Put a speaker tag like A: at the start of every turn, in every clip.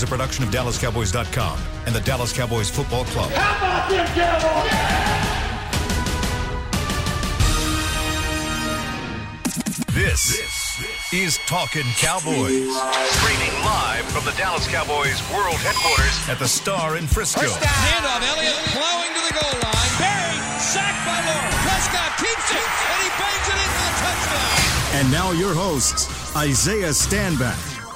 A: is a production of DallasCowboys.com and the Dallas Cowboys Football Club.
B: How about them Cowboys?
A: This, is Talking Cowboys. Streaming live from the Dallas Cowboys World Headquarters at the Star in Frisco.
C: Handoff, Elliott plowing to the goal line. Barry, sacked by Laura. Prescott keeps it, and he bangs it in for the touchdown.
D: And now your hosts, Isaiah Stanback,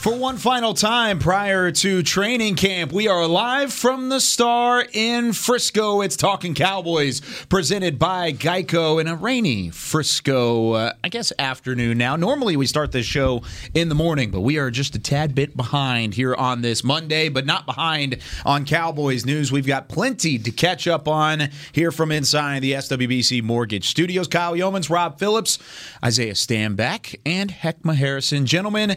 E: For one final time prior to training camp, we are live from the Star in Frisco. It's Talking Cowboys, presented by Geico in a rainy Frisco, uh, I guess, afternoon now. Normally we start this show in the morning, but we are just a tad bit behind here on this Monday, but not behind on Cowboys news. We've got plenty to catch up on here from inside the SWBC Mortgage Studios. Kyle Youmans, Rob Phillips, Isaiah Stanback, and Heckma Harrison. Gentlemen,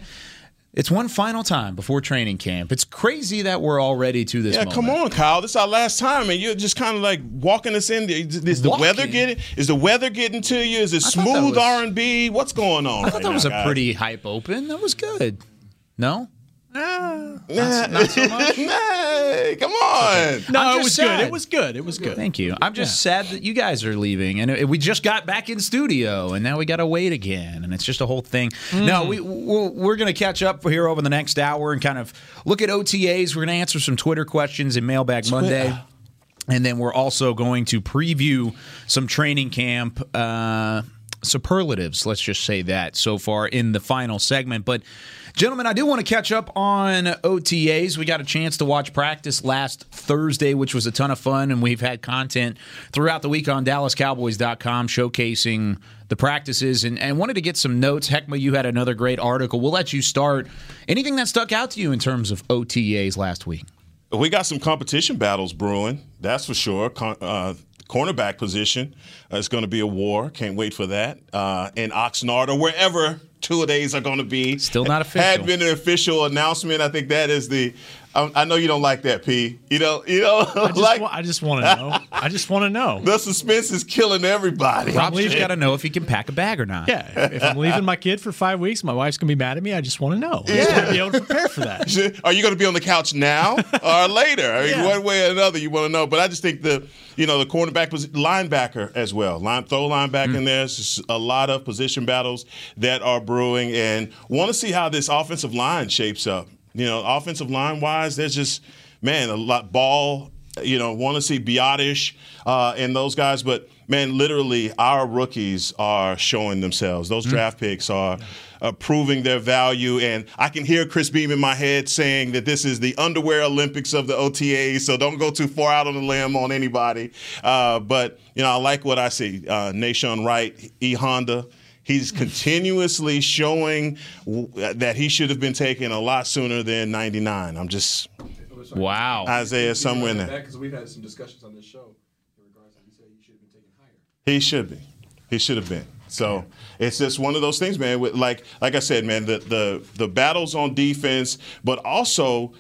E: it's one final time before training camp. It's crazy that we're already to this.
F: Yeah,
E: moment.
F: come on, Kyle. This is our last time, and you're just kind of like walking us in. Is the
E: Walking?
F: weather getting? Is the weather getting to you? Is it
E: I
F: smooth R and B? What's going on?
E: I thought that was a pretty hype open. That was good. No,
F: Not,
E: not so much?
F: Hey, come on.
G: No,
E: I'm
G: it
E: just
G: was
E: sad.
G: good. It was good. It was good.
E: Thank you. I'm just sad that you guys are leaving, and it- we just got back in studio, and now we got to wait again, and it's just a whole thing. No, we we're, we're going to catch up here over the next hour and kind of look at OTAs. We're going to answer some Twitter questions in Mailbag Monday. And then we're also going to preview some training camp uh, superlatives, let's just say that, so far in the final segment. But, gentlemen, I do want to catch up on OTAs. We got a chance to watch practice last Thursday, which was a ton of fun. And we've had content throughout the week on DallasCowboys.com showcasing the practices and, and wanted to get some notes. Heckma, you had another great article. We'll let you start. Anything that stuck out to you in terms of OTAs last week?
F: We got some competition battles brewing. That's for sure. Con- uh, cornerback position uh, is going to be a war. Can't wait for that. Uh, in Oxnard or wherever two of days are going to be.
E: Still not official.
F: Had been an official announcement. I think that is the. I, I know you don't like that, P. You don't. You don't
G: I just,
F: like.
G: wa- I just want to know. I just want to know.
F: the suspense is killing everybody.
E: Rob's just got to know if he can pack a bag or not.
G: Yeah, if- if I'm leaving my kid for five weeks, my wife's gonna be mad at me. I just want to know. I just be able to prepare for that.
F: Are you going to be on the couch now or later? I mean,
G: Yeah.
F: one way or another, you want to know. But I just think the, you know, the cornerback was linebacker as well. Line, throw linebacker mm. in there. It's a lot of position battles that are brewing, and want to see how this offensive line shapes up. You know, offensive line wise, there's just man a lot ball. You know, want to see Biadasz uh, and those guys, but man, literally, our rookies are showing themselves. Those draft picks are uh, proving their value. And I can hear Chris Beam in my head saying that this is the underwear Olympics of the OTAs, so don't go too far out on the limb on anybody. Uh, but, you know, I like what I see. Uh, Nahshon Wright, E Honda. He's continuously showing w- that he should have been taken a lot sooner than 99. I'm just
E: Wow.
F: Isaiah somewhere in there.
H: Because we've had some discussions on this show in regards to you said you should have been taken higher.
F: He should be. He should have been. So it's just one of those things, man. With like like I said, man, the the the battles on defense, but also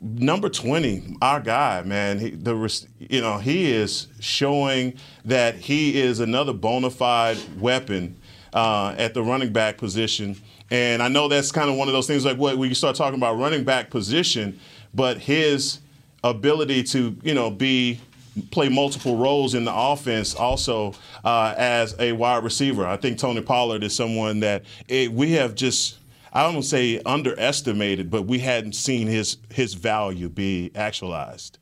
F: number twenty, our guy, man. He, the you know he is showing that he is another bona fide weapon uh, at the running back position. And I know that's kind of one of those things like what when you start talking about running back position, but his ability to you know be play multiple roles in the offense also uh, as a wide receiver. I think Tony Pollard is someone that it, we have just I don't say underestimated, but we hadn't seen his his value be actualized.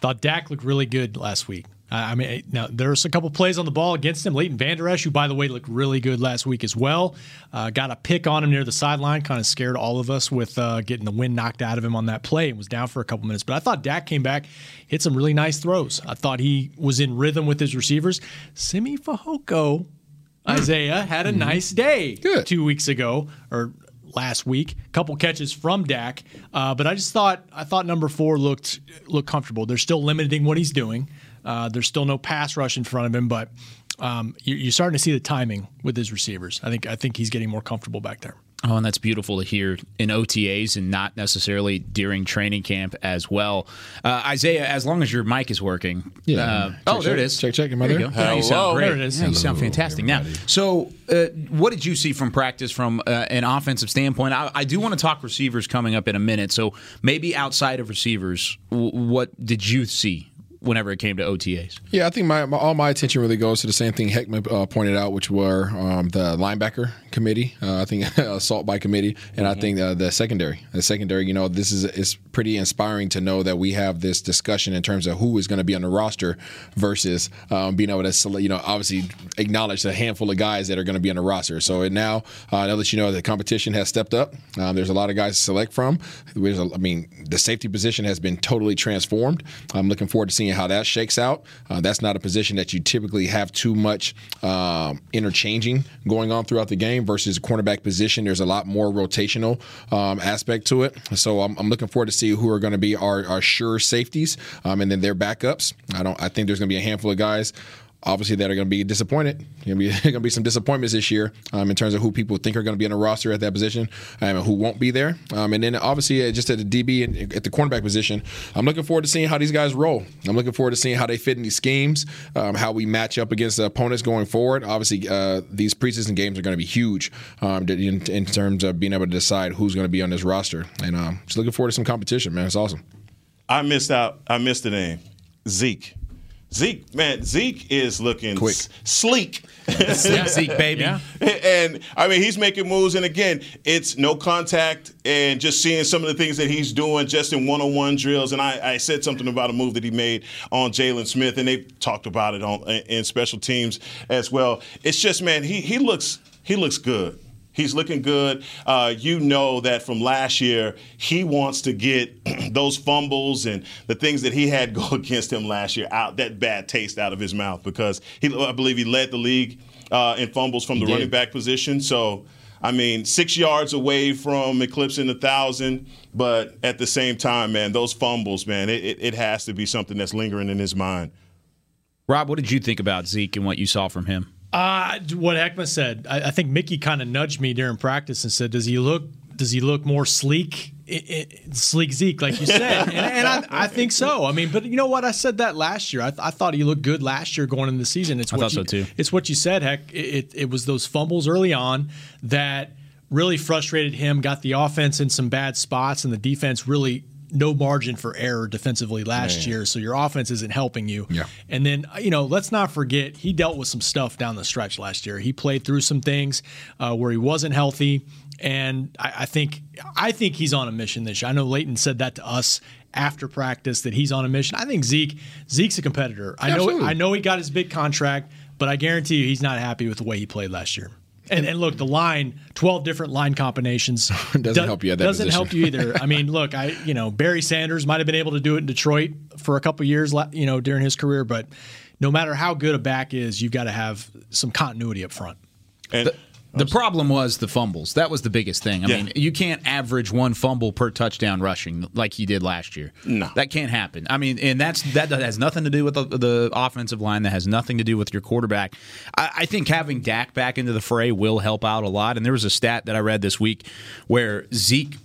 G: Thought Dak looked really good last week. I I mean, now there's a couple plays on the ball against him. Leighton Vander Esch, who by the way looked really good last week as well, uh, got a pick on him near the sideline, kind of scared all of us with uh, getting the wind knocked out of him on that play and was down for a couple minutes. But I thought Dak came back, hit some really nice throws. I thought he was in rhythm with his receivers. Simi Fehoko, Isaiah had a nice day two weeks ago or last week. A Couple catches from Dak, uh, but I just thought I thought number four looked looked comfortable. They're still limiting what he's doing. Uh, there's still no pass rush in front of him, but um, you- you're starting to see the timing with his receivers. I think I think he's getting more comfortable back there.
E: Oh, and that's beautiful to hear in OTAs and not necessarily during training camp as well. Uh, Isaiah, as long as your mic is working.
B: Yeah.
E: Uh,
B: Check,
E: oh, there it
B: check.
E: is.
B: Check, check. Am I
E: there
B: there?
E: you go. Yeah, you sound great.
G: There it is.
E: Yeah, you sound
B: Hello,
E: fantastic. Now, so uh, what did you see from practice from uh, an offensive standpoint? I, I do want to talk receivers coming up in a minute. So maybe outside of receivers, w- what did you see whenever it came to OTAs?
B: Yeah, I think my, my all my attention really goes to the same thing Heckman uh, pointed out, which were um, the linebacker committee. Uh, I think assault by committee, and I think uh, the secondary. The secondary, you know, this is it's pretty inspiring to know that we have this discussion in terms of who is going to be on the roster versus um, being able to, select, you know, obviously acknowledge the handful of guys that are going to be on the roster. So it now uh, now that you know the competition has stepped up, um, there's a lot of guys to select from. A, I mean, the safety position has been totally transformed. I'm looking forward to seeing how that shakes out. Uh, that's not a position that you typically have too much um, interchanging going on throughout the game versus a cornerback position. There's a lot more rotational um, aspect to it. So I'm, I'm looking forward to see who are going to be our, our sure safeties um, and then their backups. I don't. I think there's going to be a handful of guys obviously that are going to be disappointed. Going to be going to be some disappointments this year um, in terms of who people think are going to be in a roster at that position um, and who won't be there. Um, and then obviously uh, just at the DB and at the cornerback position, I'm looking forward to seeing how these guys roll. I'm looking forward to seeing how they fit in these schemes, um, how we match up against the opponents going forward. Obviously, uh, these preseason games are going to be huge um, in, in terms of being able to decide who's going to be on this roster. And um, just looking forward to some competition, man. It's awesome.
F: I missed out. I missed the name. Zeke. Zeke, man, Zeke is looking
B: Quick.
F: s- sleek.
E: Zeke, baby.
G: Yeah.
F: and I mean, he's making moves. And again, it's no contact and just seeing some of the things that he's doing just in one on one drills. And I, I said something about a move that he made on Jalen Smith, and they talked about it on in special teams as well. It's just, man, he, he looks he looks good. He's looking good. Uh, you know that from last year, he wants to get those fumbles and the things that he had go against him last year out, that bad taste out of his mouth because he, I believe he led the league uh, in fumbles from the
E: did.
F: running back position. So, I mean, six yards away from eclipsing the thousand, but at the same time, man, those fumbles, man, it, it, it has to be something that's lingering in his mind.
E: Rob, what did you think about Zeke and what you saw from him?
G: Uh, what Heckma said. I, I think Mickey kind of nudged me during practice and said, "Does he look? Does he look more sleek?" I, I, sleek Zeke, like you said, and, and I, I think so. I mean, but you know what? I said that last year. I, th- I thought he looked good last year going into the season. It's
E: I
G: what
E: thought
G: you,
E: so, too.
G: It's what you said. Heck, it, it, it was those fumbles early on that really frustrated him. Got the offense in some bad spots, and the defense really no margin for error defensively last year. So your offense isn't helping you.
B: Yeah.
G: And then, you know, let's not forget he dealt with some stuff down the stretch last year. He played through some things uh, where he wasn't healthy, and I, I think I think he's on a mission this year. I know Leighton said that to us after practice that he's on a mission. I think Zeke Zeke's a competitor. I know
B: Absolutely.
G: I know he got his big contract, but I guarantee you he's not happy with the way he played last year. And, and look, the line, twelve different line combinations
B: Doesn't help you at that
G: doesn't
B: position.
G: help you either. I mean, look, I you know Barry Sanders might have been able to do it in Detroit for a couple years, you know, during his career, but no matter how good a back is, you've got to have some continuity up front.
F: And
E: The problem was the fumbles. That was the biggest thing. I
F: Yeah.
E: mean, you can't average one fumble per touchdown rushing like he did last year.
F: No.
E: that can't happen. I mean, and that's that has nothing to do with the, the offensive line. That has nothing to do with your quarterback. I, I think having Dak back into the fray will help out a lot. And there was a stat that I read this week where Zeke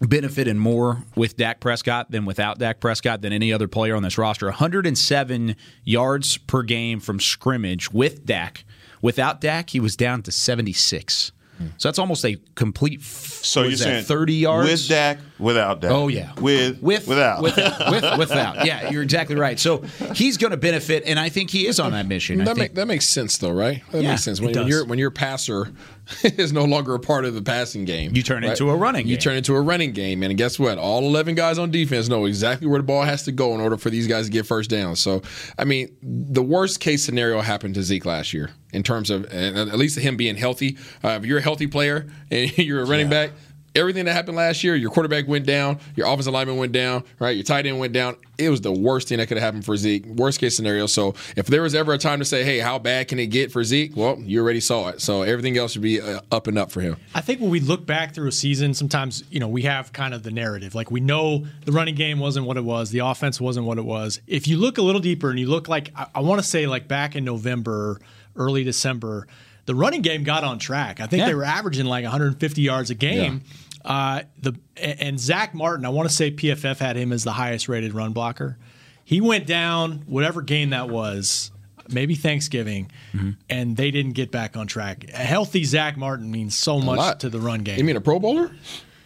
E: benefited more with Dak Prescott than without Dak Prescott than any other player on this roster. 107 yards per game from scrimmage with Dak. Without Dak, he was down to 76. So that's almost a complete.
F: so you're
E: that,
F: saying
E: 30 yards
F: with Dak, without Dak.
E: Oh yeah,
F: with
E: with
F: without.
E: with with without. Yeah, you're exactly right. So he's going to benefit, and I think he is on that mission. I
B: That,
E: think,
B: make, that makes sense, though, right? That
E: Yeah,
B: makes sense.
G: it
B: When, when
G: does.
B: you're when your passer is no longer a part of the passing game,
E: You turn
B: right?
E: into a running
B: You
E: game.
B: turn into a running game, and guess what? All eleven guys on defense know exactly where the ball has to go in order for these guys to get first down. So, I mean, the worst case scenario happened to Zeke last year in terms of at least him being healthy. Uh, if you're a healthy player and you're a running back. Everything that happened last year, your quarterback went down, your offensive lineman went down, right? Your tight end went down. It was the worst thing that could have happened for Zeke. Worst case scenario. So if there was ever a time to say, "Hey, how bad can it get for Zeke?" Well, you already saw it. So everything else should be uh, up and up for him.
G: I think when we look back through a season, sometimes you know we have kind of the narrative. Like we know the running game wasn't what it was, the offense wasn't what it was. If you look a little deeper and you look like I, I want to say like back in November, early December, the running game got on track. I think
E: Yeah.
G: they were averaging like 150 yards a game. Uh, the and Zack Martin, I want to say PFF had him as the highest rated run blocker. He went down whatever game that was, maybe Thanksgiving,
B: Mm-hmm.
G: and they didn't get back on track. A healthy Zack Martin means so much
B: lot.
G: to the run game.
B: You mean a Pro Bowler?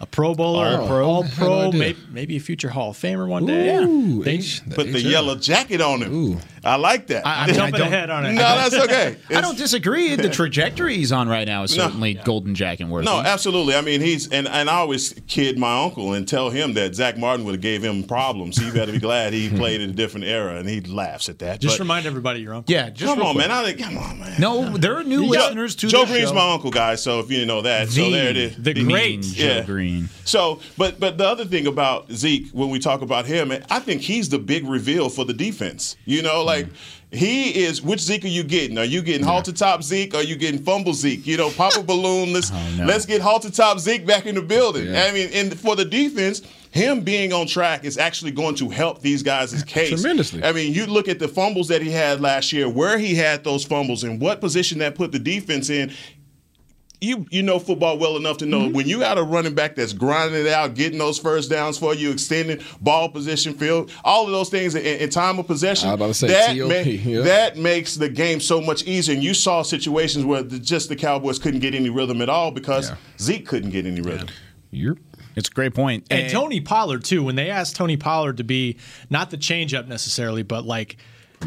G: A Pro Bowler, oh.
B: All
G: all
B: Pro?
G: All
B: I had no
G: Pro, maybe, maybe a future Hall of Famer one day.
B: Ooh,
G: They-
B: H-
F: Put the
B: HR.
F: yellow jacket on him.
B: Ooh.
F: I like that.
E: I- I
G: I'm
E: mean,
G: jumping
E: don't-
G: ahead on it.
F: no, that's okay.
E: I don't disagree. The trajectory he's on right now is
F: No.
E: certainly golden jacket worthy.
F: No, absolutely. I mean, he's and, and I always kid my uncle and tell him that Zack Martin would have gave him problems. He better be glad he played in a different era, and he laughs at that.
G: Just
F: But-
G: remind everybody your uncle.
E: yeah, just
F: come on,
E: quick.
F: man. I think, come on, man.
E: No, there are new
F: Joe-
E: listeners to
F: Joe
E: the
F: Green's
E: show.
F: my uncle, guys. So if you didn't know that, so there it is.
G: the
E: Mean
G: great
E: Joe
F: Yeah.
E: Greene.
F: So, but but the other thing about Zeke, when we talk about him, I think he's the big reveal for the defense. You know, mm-hmm. like he is. Which Zeke are you getting? Are you getting halter top Zeke? Or are you getting fumble Zeke? You know, pop a balloon. Let's oh,
E: no.
F: let's get halter top Zeke back in the building.
B: Yeah.
F: I mean, and for the defense. Him being on track is actually going to help these guys' case
B: Tremendously.
F: I mean, you look at the fumbles that he had last year, where he had those fumbles, and what position that put the defense in you you know football well enough to know
B: Mm-hmm.
F: when you got a running back that's grinding it out, getting those first downs for you, extending ball position, field, all of those things in, in time of possession.
B: I about to say
F: that,
B: TOP, yeah.
F: that makes the game so much easier. And you saw situations where the, just the Cowboys couldn't get any rhythm at all because
B: Yeah.
F: Zeke couldn't get any rhythm.
B: You're
E: It's a great point.
G: And Tony Pollard too. When they asked Tony Pollard to be not the changeup necessarily, but like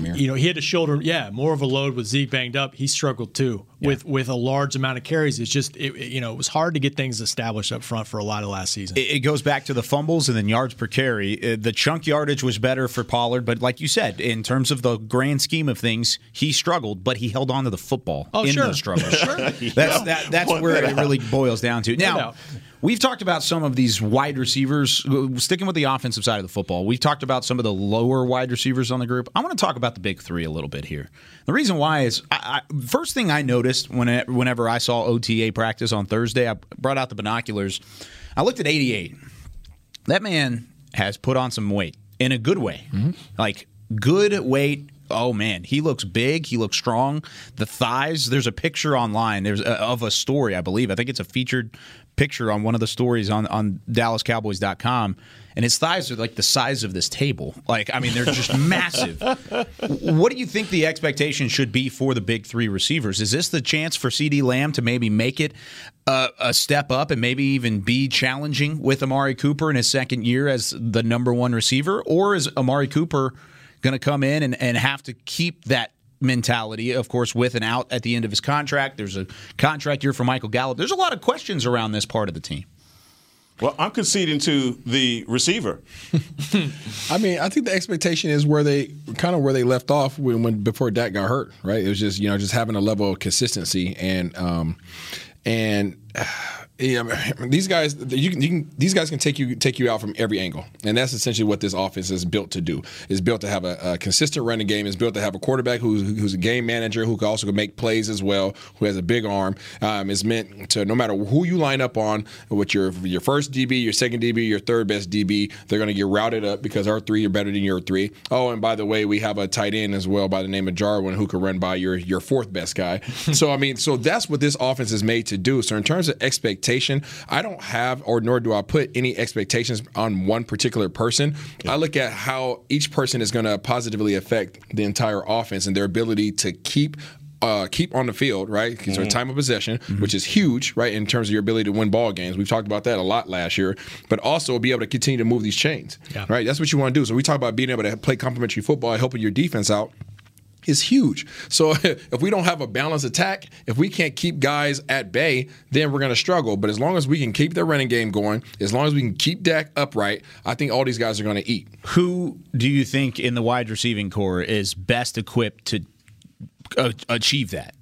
G: you know, he had to shoulder yeah more of a load with Zeke banged up. He struggled too with with a large amount of carries. It's just it, you know it was hard to get things established up front for a lot of last season.
E: it it goes back to the fumbles and then yards per carry. Uh, The chunk yardage was better for Pollard, but like you said, in terms of the grand scheme of things, he struggled, but he held on to the football
G: Oh,
E: in
G: sure.
E: those struggles.
G: Sure.
E: That's that, that's where it really boils down to. Now. We've talked about some of these wide receivers. uh, Sticking with the offensive side of the football, we've talked about some of the lower wide receivers on the group. I want to talk about the big three a little bit here. The reason why is I, I, first thing I noticed when it, whenever I saw OTA practice on Thursday, I brought out the binoculars. I looked at 88 that man has put on some weight in a good way. Like good weight. Oh man, he looks big. He looks strong. The thighs. There's a picture online. There's a, of a story, I believe. I think it's a featured picture on one of the stories on on DallasCowboys.com, and his thighs are like the size of this table. Like I mean, they're just massive. What do you think the expectation should be for the big three receivers? Is this the chance for CeeDee Lamb to maybe make it a, a step up and maybe even be challenging with Amari Cooper in his second year as the number one receiver? Or is Amari Cooper going to come in and, and have to keep that? Mentality, of course, with and out at the end of his contract. There's a contract year for Michael Gallup. There's a lot of questions around this part of the team.
F: Well, I'm conceding to the receiver.
B: I mean, I think the expectation is where they kind of where they left off when, when before Dak got hurt, right? It was just you know just having a level of consistency and um and. Yeah, I mean, these guys, you can, you can, these guys can take you take you out from every angle, and that's essentially what this offense is built to do. Is built to have a, a consistent running game. Is built to have a quarterback who's who's a game manager who can also make plays as well, who has a big arm. Um, is meant to no matter who you line up on, with your your first DB, your second DB, your third best DB, they're going to get routed up because our three are better than your three. Oh, and by the way, we have a tight end as well by the name of Jarwin who can run by your your fourth best guy. so I mean, so that's what this offense is made to do. So in terms of expectation, I don't have or nor do I put any expectations on one particular person. I look at how each person is going to positively affect the entire offense and their ability to keep uh, keep on the field, right? So time of possession, which is huge, right, in terms of your ability to win ball games. We've talked about that a lot last year, but also be able to continue to move these chains,
G: Yeah.
B: right? That's what you want to do. So we talk about being able to play complementary football, helping your defense out is huge. So if we don't have a balanced attack, if we can't keep guys at bay, then we're going to struggle. But as long as we can keep the running game going, as long as we can keep Dak upright, I think all these guys are going to eat.
E: Who do you think in the wide receiving core is best equipped to uh, achieve that?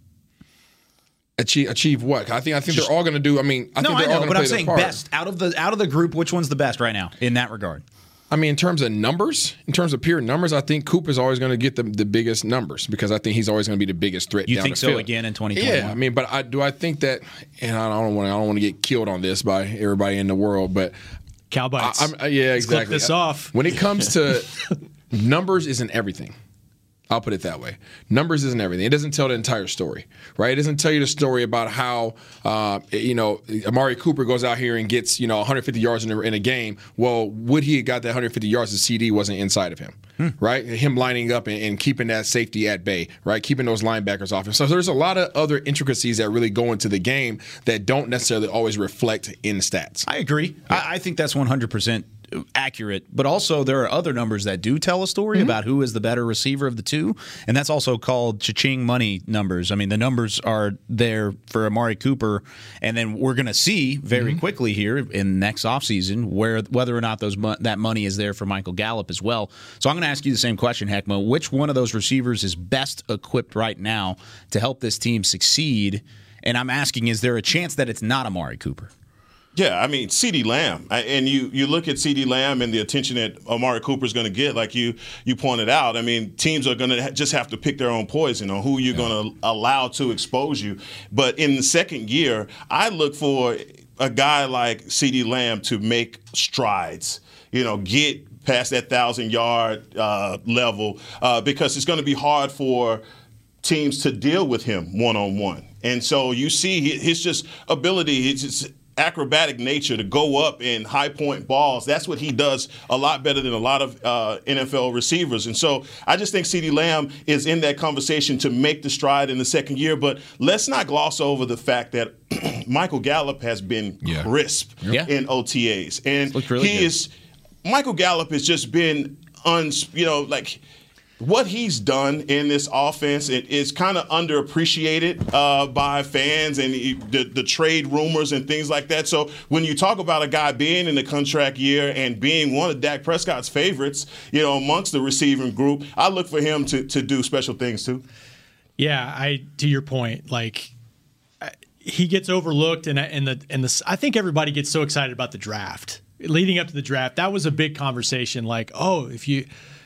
B: Achieve, achieve what? I think I think they're all going to do. I mean, I
E: no,
B: think they're all
E: know,
B: going
E: but I'm saying
B: part.
E: best out of the out of the group. Which one's the best right now in that regard?
B: I mean, in terms of numbers, in terms of pure numbers, I think Coop is always going to get the, the biggest numbers because I think he's always going to be the biggest threat.
E: You think
B: the
E: so
B: field.
E: again in 2021?
B: Yeah, I mean, but I do I think that, and I don't want to I don't want to get killed on this by everybody in the world, but
G: Cowbites.
B: I, I'm, uh, yeah,
G: Let's clip
B: exactly.
G: this off.
B: When it comes to numbers, isn't everything. I'll put it that way. Numbers isn't everything. It doesn't tell the entire story, right? It doesn't tell you the story about how, uh, you know, Amari Cooper goes out here and gets, you know, 150 yards in a, in a game. Well, would he have got that 150 yards if CeeDee wasn't inside of him, right? Him lining up and, and keeping that safety at bay, right? Keeping those linebackers off him. So there's a lot of other intricacies that really go into the game that don't necessarily always reflect in stats.
E: I agree. I, I think that's 100% accurate, but also there are other numbers that do tell a story
B: Mm-hmm.
E: about who is the better receiver of the two, and that's also called cha-ching money numbers. I mean, the numbers are there for Amari Cooper, and then we're going to see very
B: Mm-hmm.
E: quickly here in next offseason where whether or not those that money is there for Michael Gallup as well. So I'm going to ask you the same question, Heckma. Which one of those receivers is best equipped right now to help this team succeed? And I'm asking, is there a chance that it's not Amari Cooper?
F: Yeah, I mean, CeeDee Lamb, I- and you you look at CeeDee Lamb and the attention that Amari Cooper is going to get, like you you pointed out. I mean, teams are going to ha- just have to pick their own poison on who you're going to allow to expose you. But in the second year, I look for a guy like CeeDee Lamb to make strides. You know, get past that thousand yard uh, level uh, because it's going to be hard for teams to deal with him one on one. And so you see his just ability, just acrobatic nature to go up in high point balls. That's what he does a lot better than a lot of uh, NFL receivers. And so I just think CeeDee Lamb is in that conversation to make the stride in the second year. But let's not gloss over the fact that Michael Gallup has been
B: Yeah.
F: crisp
E: Yeah.
F: in OTAs. And
E: really
F: he
E: good.
F: is Michael Gallup has just been uns you know like what he's done in this offense it is kind of underappreciated uh, by fans and he- the, the trade rumors and things like that. So when you talk about a guy being in the contract year and being one of Dak Prescott's favorites, you know, amongst the receiving group, I look for him to, to do special things too.
G: Yeah, I to your point, like he gets overlooked, and and the and the I think everybody gets so excited about the draft leading up to the draft. That was a big conversation. Like, oh, if you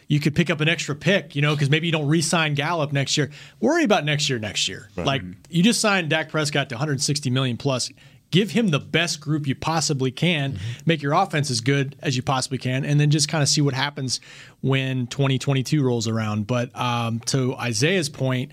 G: you could pick up an extra pick, you know, because maybe you don't re-sign Gallup next year. Worry about next year. Next year, like you just signed Dak Prescott to 160 million plus. Give him the best group you possibly can. Make your offense as good as you possibly can, and then just kind of see what happens when 2022 rolls around. But um, to Isaiah's point,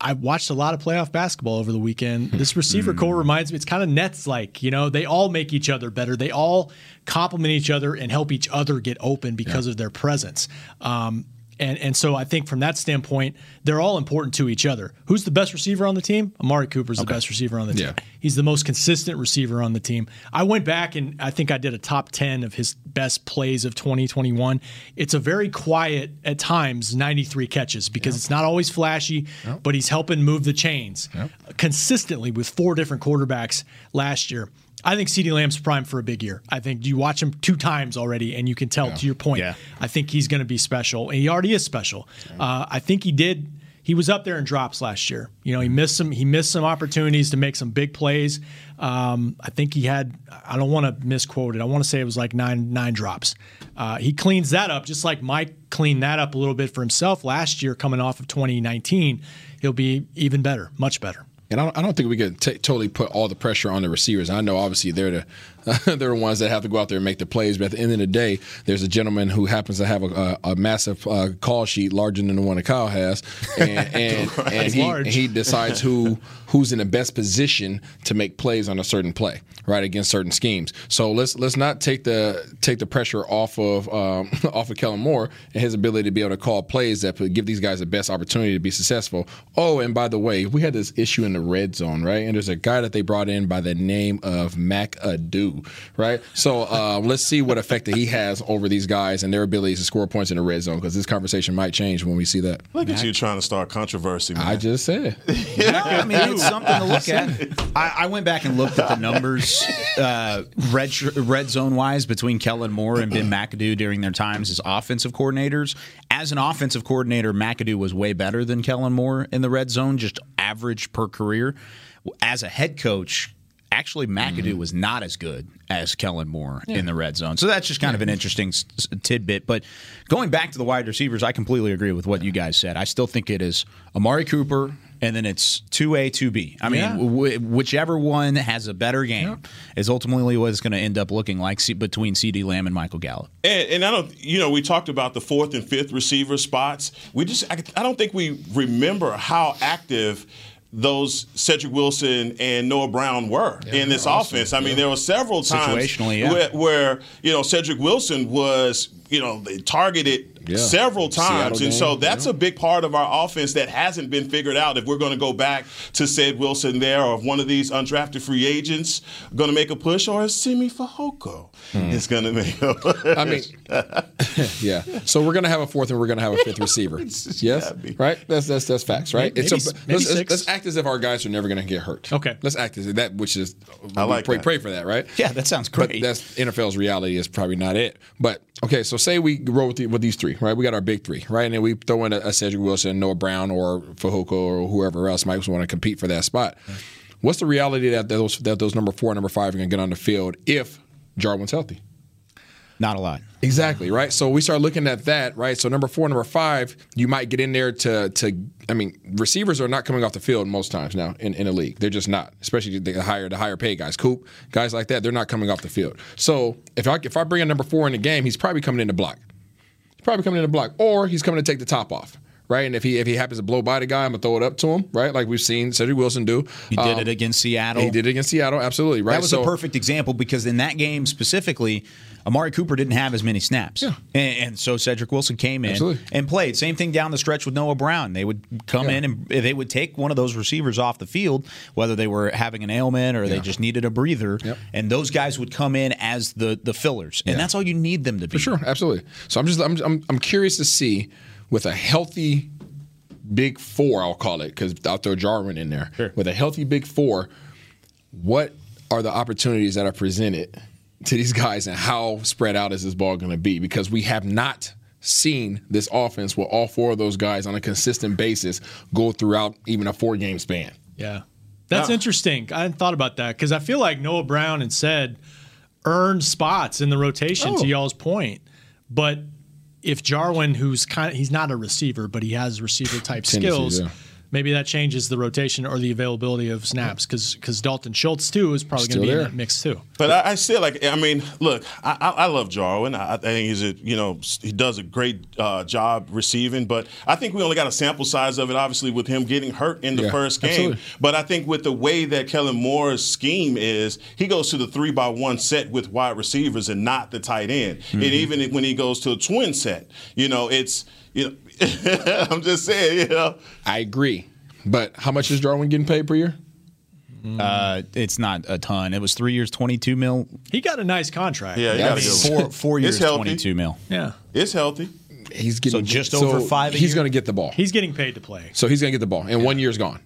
G: I watched a lot of playoff basketball over the weekend. This receiver core reminds me, it's kind of Nets like, you know, they all make each other better. They all complement each other and help each other get open because of their presence. Um, and, and so I think from that standpoint, they're all important to each other. Who's the best receiver on the team? Amari Cooper's the best receiver on the team.
B: Yeah.
G: He's the most consistent receiver on the team. I went back and I think I did a top 10 of his best plays of 2021. It's a very quiet, at times, 93 catches because it's not always flashy, but he's helping move the chains consistently with four different quarterbacks last year. I think CeeDee Lamb's primed for a big year. I think you watch him two times already, and you can tell to your point.
E: Yeah.
G: I think he's going to be special, and he already is special. Uh, I think he did. He was up there in drops last year. You know, he missed some. He missed some opportunities to make some big plays. Um, I think he had. I don't want to misquote it. I want to say it was like nine nine drops. Uh, he cleans that up, just like Mike cleaned that up a little bit for himself last year, coming off of 2019. He'll be even better, much better.
B: And I don't, I don't think we can t- totally put all the pressure on the receivers. I know obviously they're the they're the ones that have to go out there and make the plays. But at the end of the day, there's a gentleman who happens to have a, a, a massive uh, call sheet larger than the one that Kyle has, and and, and he, he decides who who's in the best position to make plays on a certain play, right against certain schemes. So let's let's not take the take the pressure off of um, off of Kellen Moore and his ability to be able to call plays that give these guys the best opportunity to be successful. Oh, and by the way, we had this issue in the red zone, right? And there's a guy that they brought in by the name of McAdoo, right? So uh, let's see what effect that he has over these guys and their abilities to score points in the red zone because this conversation might change when we see that.
F: Look at you trying to start controversy, man.
B: I just said.
E: No, I mean it's something to look at. I, I went back and looked at the numbers, uh, red red zone wise, between Kellen Moore and Ben McAdoo during their times as offensive coordinators. As an offensive coordinator, McAdoo was way better than Kellen Moore in the red zone, just average per career. As a head coach. Actually, McAdoo mm. was not as good as Kellen Moore in the red zone. So that's just kind of an interesting s- s- tidbit. But going back to the wide receivers, I completely agree with what you guys said. I still think it is Amari Cooper and then it's two A, two B. I mean,
G: Yeah.
E: w- whichever one has a better game is ultimately what it's going to end up looking like C- between CeeDee Lamb and Michael Gallup.
F: And, and I don't, you know, we talked about the fourth and fifth receiver spots. We just, I, I don't think we remember how active those Cedric Wilson and Noah Brown were in this offense. I mean, there were several times
E: yeah.
F: where, where, you know, Cedric Wilson was, you know, they targeted
B: Yeah.
F: several
B: Seattle
F: times. and
B: game,
F: so that's
B: yeah.
F: a big part of our offense that hasn't been figured out. If we're going to go back to Ced Wilson there, or if one of these undrafted free agents going to make a push, or is Simi Fehoko is going to make a push.
B: Hmm. I mean, yeah. So we're gonna have a fourth and we're gonna have a fifth receiver. yes,
F: gotta
B: right. That's that's that's facts, right?
G: Maybe-
B: It's a-
G: maybe
B: let's,
G: six.
B: let's act as if our guys are never gonna get hurt.
G: Okay.
B: Let's act as if that, which is
F: I like
B: pray,
F: that.
B: pray for that, right?
E: Yeah, that sounds great.
B: But that's NFL's reality is probably not it. But okay, so say we roll with, the, with these three, right? We got our big three, right? And then we throw in a, a Cedric Wilson, Noah Brown, or Fehoko, or whoever else might want to compete for that spot. What's the reality that those that those number four and number five are going to get on the field if Jarwin's healthy?
E: Not a lot.
B: Exactly right. So we start looking at that, right? So number four, number five, you might get in there to to. I mean, receivers are not coming off the field most times now in, in a league. They're just not, especially the higher the higher pay guys, Coop guys like that. They're not coming off the field. So if I if I bring a number four in the game, he's probably coming in to block. He's probably coming in to block, or he's coming to take the top off. Right, and if he if he happens to blow by the guy, I'm gonna throw it up to him. Right, like we've seen Cedric Wilson do.
E: He did
B: Um,
E: it against Seattle.
B: He did it against Seattle, absolutely. Right,
E: That was
B: So-
E: a perfect example because in that game specifically, Amari Cooper didn't have as many snaps.
B: Yeah.
E: And, and so Cedric Wilson came in
B: Absolutely.
E: and played. Same thing down the stretch with Noah Brown. They would come
B: Yeah.
E: in and they would take one of those receivers off the field, whether they were having an ailment or they just needed a breather,
B: Yep.
E: and those guys would come in as the the fillers. And
B: Yeah.
E: that's all you need them to be.
B: For sure, absolutely. So I'm just I'm I'm, I'm curious to see with a healthy big four, I'll call it, because I'll throw Jarwin in there.
E: Sure.
B: With a healthy big four, what are the opportunities that are presented to these guys, and how spread out is this ball going to be? Because we have not seen this offense with all four of those guys on a consistent basis go throughout even a four game span.
G: Yeah. That's
F: Yeah.
G: interesting. I hadn't thought about that because I feel like Noah Brown and Ced earned spots in the rotation
B: Oh.
G: to y'all's point. But if Jarwin, who's kind of he's not a receiver, but he has receiver type skills,
B: yeah.
G: Maybe that changes the rotation or the availability of snaps because because Dalton Schultz too is probably going to be in that mix too.
F: But I, I still like. I mean, look, I, I, I love Jarwin. I, I think he's a you know he does a great uh, job receiving. But I think we only got a sample size of it, obviously, with him getting hurt in the
B: Yeah,
F: first game.
B: absolutely.
F: But I think with the way that Kellen Moore's scheme is, he goes to the three by one set with wide receivers and not the tight end.
B: Mm-hmm.
F: And even when he goes to a twin set, you know, it's you know, I'm just saying, you know.
B: I agree. But how much is Jarwin getting paid per year?
E: Uh, it's not a ton. It was three years, twenty-two mil.
G: He got a nice contract.
F: Yeah, he
B: Yeah,
F: got
B: I
F: a
B: mean,
F: good one.
E: Four four years, twenty-two mil.
G: Yeah.
F: It's healthy.
B: He's getting
E: So just over five a
B: He's going to get the ball.
G: He's getting paid to play.
B: So he's going to get the ball, and one year's gone.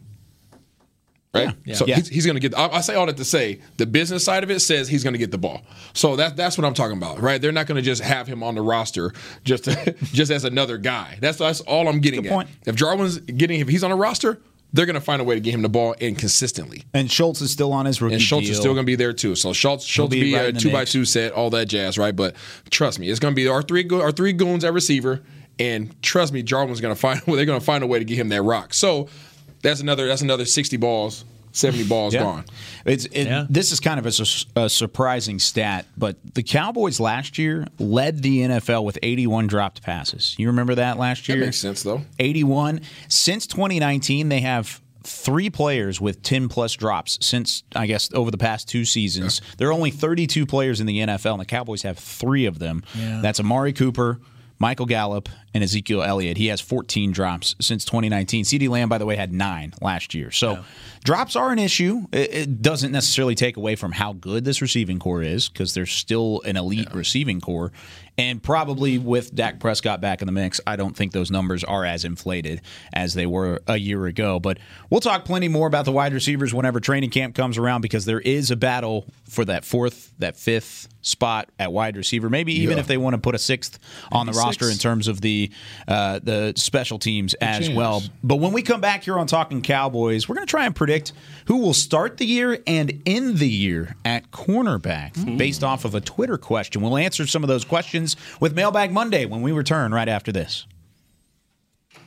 B: Right.
G: Yeah.
B: So
E: Yeah.
B: he's, he's going to get. I, I say all that to say the business side of it says he's going to get the ball. So that that's what I'm talking about, right? They're not going to just have him on the roster just to, just as another guy. That's that's all I'm getting
E: Good
B: at.
E: point.
B: If Jarwin's getting, if he's on a roster, they're going to find a way to get him the ball and consistently.
E: And Schultz is still on his rookie
B: And Schultz
E: deal.
B: is still going to be there too. So Schultz, Schultz
E: be
B: be,
E: right
B: a two by two set, all that jazz, right? But trust me, it's going to be our three our three goons at receiver, and trust me, Jarwin's going to find they're going to find a way to get him that rock. So that's another that's another sixty balls, seventy balls gone.
E: It's it,
G: Yeah.
E: this is kind of a, su- a surprising stat, but the Cowboys last year led the NFL with 81 dropped passes. You remember that last
B: That
E: year?
B: makes sense though.
E: 81. Since 2019, they have three players with 10 plus drops since I guess over the past two seasons. There are only 32 players in the NFL, and the Cowboys have three of them.
G: Yeah.
E: That's Amari Cooper. Michael Gallup and Ezekiel Elliott. He has 14 drops since 2019. CeeDee Lamb, by the way, had nine last year. So drops are an issue. It, doesn't necessarily take away from how good this receiving core is because there's still an elite receiving core. And probably with Dak Prescott back in the mix, I don't think those numbers are as inflated as they were a year ago. But we'll talk plenty more about the wide receivers whenever training camp comes around because there is a battle for that fourth, that fifth spot at wide receiver. Maybe even
B: Yeah.
E: if they want to put a sixth on the
B: Maybe
E: roster
B: six.
E: in terms of the uh, the special teams as
B: chance.
E: well. But when we come back here on Talking Cowboys, we're going to try and predict who will start the year and end the year at cornerback
B: Hmm.
E: based off of a Twitter question. We'll answer some of those questions with Mailbag Monday when we return right after this.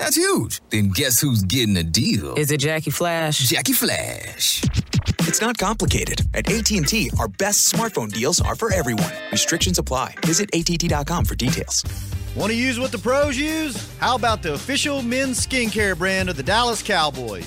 I: That's huge. Then guess who's getting a deal?
J: Is it Jackie Flash?
I: Jackie Flash.
K: It's not complicated. At AT&T, our best smartphone deals are for everyone. Restrictions apply. Visit att.com for details.
L: Want to use what the pros use? How about the official men's skincare brand of the Dallas Cowboys,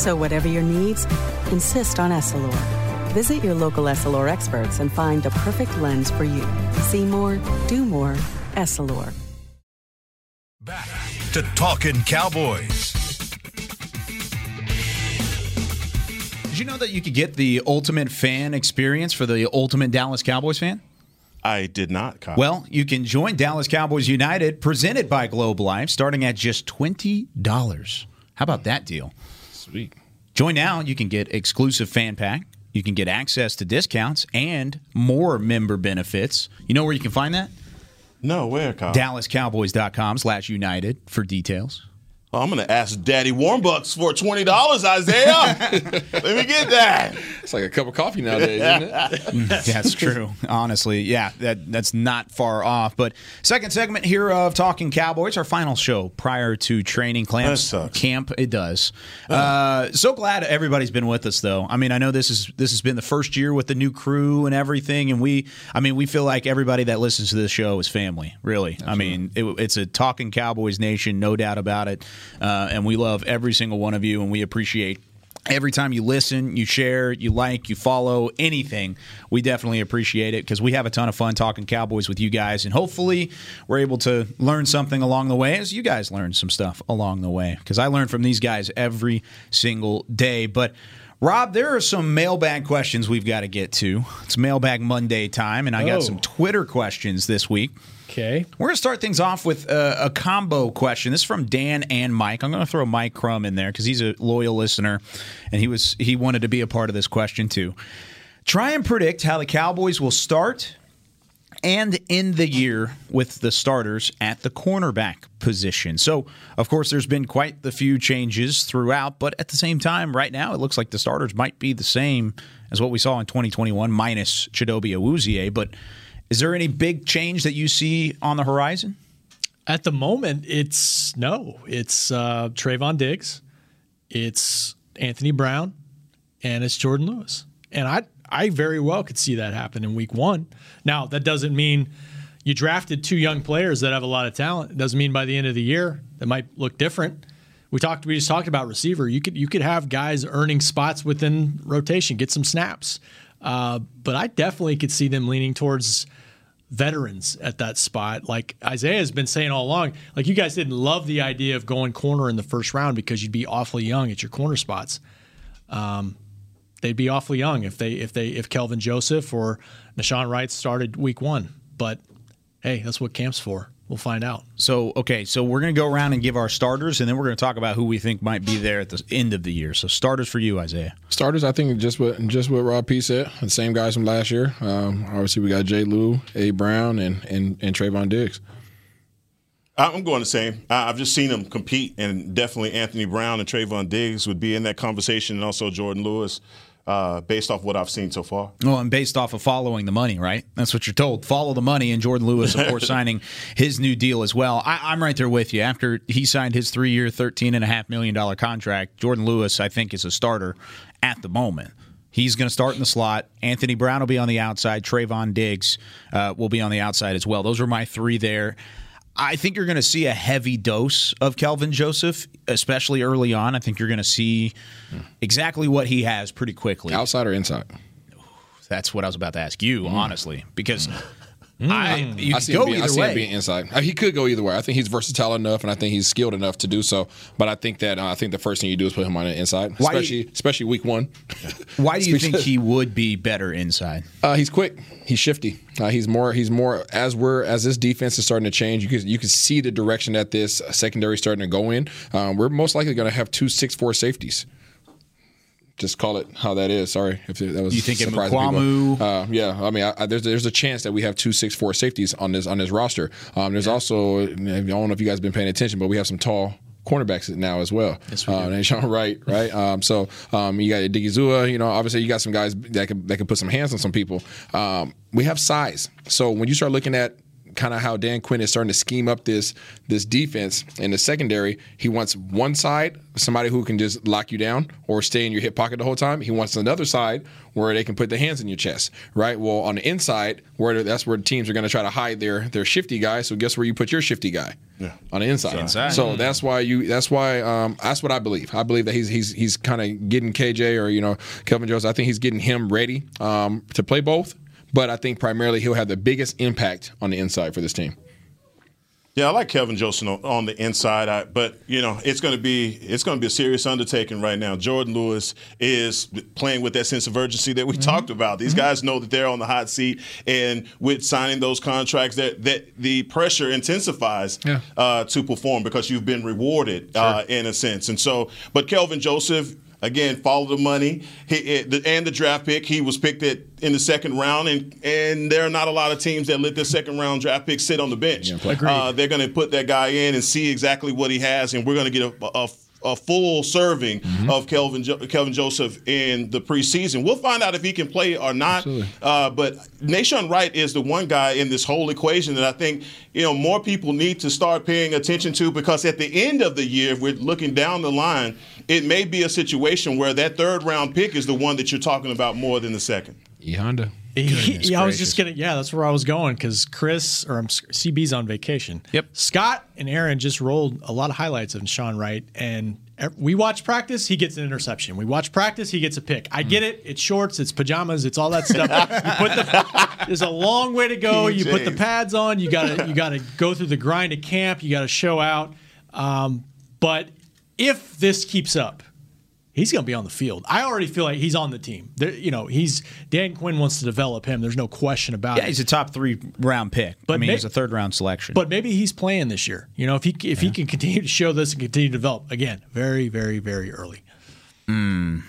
M: So, whatever your needs, insist on Essilor. Visit your local Essilor experts and find the perfect lens for you. See more, do more, Essilor.
A: Back to Talking Cowboys.
E: Did you know that you could get the ultimate fan experience for the ultimate Dallas Cowboys fan?
F: I did not. Kyle.
E: Well, you can join Dallas Cowboys United, presented by Globe Life, starting at just twenty dollars. How about that deal?
B: Sweet.
E: Join now. You can get exclusive fan pack. You can get access to discounts and more member benefits. You know where you can find that?
F: no, where, Kyle?
E: DallasCowboys.com slash United for details.
F: Oh, I'm going to ask Daddy Warmbucks for $20, Isaiah. Let me get that.
B: It's like a cup of coffee nowadays, isn't it?
E: that's true. Honestly, yeah, that that's not far off. But second segment here of Talking Cowboys, our final show prior to training
F: That
E: camp.
F: sucks.
E: Camp, it does. Uh, so glad everybody's been with us, though. I mean, I know this is this has been the first year with the new crew and everything, and we, I mean, we feel like everybody that listens to this show is family. Really, I mean, it, it's a Talking Cowboys nation, no doubt about it. Uh, and we love every single one of you, and we appreciate every time you listen, you share, you like, you follow anything, we definitely appreciate it because we have a ton of fun talking Cowboys with you guys. And hopefully, we're able to learn something along the way as you guys learn some stuff along the way because I learn from these guys every single day. But Rob, there are some mailbag questions we've got to get to. It's mailbag Monday time, and I got
G: Oh.
E: some Twitter questions this week.
G: Okay.
E: We're going to start things off with uh, a combo question. This is from Dan and Mike. I'm going to throw Mike Crum in there because he's a loyal listener, and he was he wanted to be a part of this question too. Try and predict how the Cowboys will start and end the year with the starters at the cornerback position. So, of course, there's been quite the few changes throughout, but at the same time, right now, it looks like the starters might be the same as what we saw in 2021, minus Chidobe Awuzie. But is there any big change that you see on the horizon?
G: At the moment, it's no. It's uh, Trevon Diggs, it's Anthony Brown, and it's Jordan Lewis. And I, I very well could see that happen in Week One. Now, that doesn't mean you drafted two young players that have a lot of talent. It doesn't mean by the end of the year that might look different. We talked. We just talked about receiver. You could you could have guys earning spots within rotation, get some snaps. Uh, but I definitely could see them leaning towards veterans at that spot. Like Isaiah has been saying all along, like you guys didn't love the idea of going corner in the first round because you'd be awfully young at your corner spots. Um, they'd be awfully young if they if they if Kelvin Joseph or Nahshon Wright started week one. But hey, that's what camp's for. We'll find out.
E: So, okay, so we're going to go around and give our starters, and then we're going to talk about who we think might be there at the end of the year. So, starters for you, Isaiah.
B: Starters, I think just what just what Rob P said. The same guys from last year. Um, obviously, we got Jay Lou, A Brown, and and and Trevon Diggs.
F: I'm going the same. I- I've just seen them compete, and definitely Anthony Brown and Trevon Diggs would be in that conversation, and also Jordan Lewis, uh, based off what I've seen so far.
E: Well, and based off of following the money, right? That's what you're told. Follow the money, and Jordan Lewis, of course, signing his new deal as well. I, I'm right there with you. After he signed his and a half million dollar contract, Jordan Lewis, I think, is a starter at the moment. He's going to start in the slot. Anthony Brown will be on the outside. Trevon Diggs uh, will be on the outside as well. Those are my three there. I think you're going to see a heavy dose of Kelvin Joseph, especially early on. I think you're going to see exactly what he has pretty quickly.
B: Outside or inside?
E: That's what I was about to ask you, hmm. honestly, because I
B: Mm.
E: you
B: I see
E: go
B: him being, I
E: either
B: see him being inside. Uh, He could go either way. I think he's versatile enough, and I think he's skilled enough to do so. But I think that uh, I think the first thing you do is put him on the inside,
E: Why do you-
B: especially especially week one.
E: Why do you think he would be better inside?
B: Uh, he's quick. He's shifty. Uh, he's more. He's more. As we're as this defense is starting to change, you can you can see the direction that this secondary is starting to go in. Um, we're most likely going to have two six four safeties. Just call it how that is. Sorry if that was
E: You
B: people.
E: Mukuamu?
B: Uh, yeah, I mean, I, I, there's there's a chance that we have two six four safeties on this on this roster. Um, there's also I don't know if you guys have been paying attention, but we have some tall cornerbacks now as well. Yes, we uh, and Nahshon Wright, right? Um, so um, you got Digizua, you know, obviously you got some guys that can that can put some hands on some people. Um, we have size, so when you start looking at kind of how Dan Quinn is starting to scheme up this this defense in the secondary. He wants one side, somebody who can just lock you down or stay in your hip pocket the whole time. He wants another side where they can put their hands in your chest, right? Well, on the inside, where that's where teams are going to try to hide their their shifty guy. So guess where you put your shifty guy?
F: Yeah.
B: On the inside.
E: Inside.
B: So that's why you. That's why. Um, that's what I believe. I believe that he's he's he's kind of getting KJ or you know Kelvin Jones. I think he's getting him ready um, to play both. But I think primarily he'll have the biggest impact on the inside for this team.
F: Yeah, I like Kelvin Joseph on, on the inside, I, but you know it's going to be it's going to be a serious undertaking right now. Jourdan Lewis is playing with that sense of urgency that we talked about. These guys know that they're on the hot seat, and with signing those contracts, that that the pressure intensifies
B: Yeah.
F: uh, to perform because you've been rewarded uh, in a sense. And so, but Kelvin Joseph. Again, follow the money he, it, the, and the draft pick. He was picked at, in the second round, and and there are not a lot of teams that let their second round draft pick sit on the bench. Uh, they're going to put that guy in and see exactly what he has, and we're going to get a, a, a full serving of Kelvin jo- Kelvin Joseph in the preseason. We'll find out if he can play or not. Uh, but Nahshon Wright is the one guy in this whole equation that I think you know more people need to start paying attention to because at the end of the year, if we're looking down the line, it may be a situation where that third round pick is the one that you're talking about more than the second.
B: E Honda.
G: Yeah, I was just gonna. Yeah, that's where I was going because Chris or I'm, CB's on vacation.
E: Yep.
G: Scott and Aaron just rolled a lot of highlights of Nahshon Wright, and we watch practice. He gets an interception. We watch practice. He gets a pick. I get it. It's shorts. It's pajamas. It's all that stuff. you put the. There's a long way to go. You put the pads on. You gotta. You gotta go through the grind of camp. You gotta show out. Um, but if this keeps up, he's going to be on the field. I already feel like he's on the team. There, you know, he's Dan Quinn wants to develop him. There's no question about
E: Yeah,
G: it.
E: Yeah, he's a top three round pick.
G: But
E: I mean,
G: may-
E: he's a third round selection.
G: But maybe he's playing this year. You know, if he if he can continue to show this and continue to develop again, very very very early. Hmm.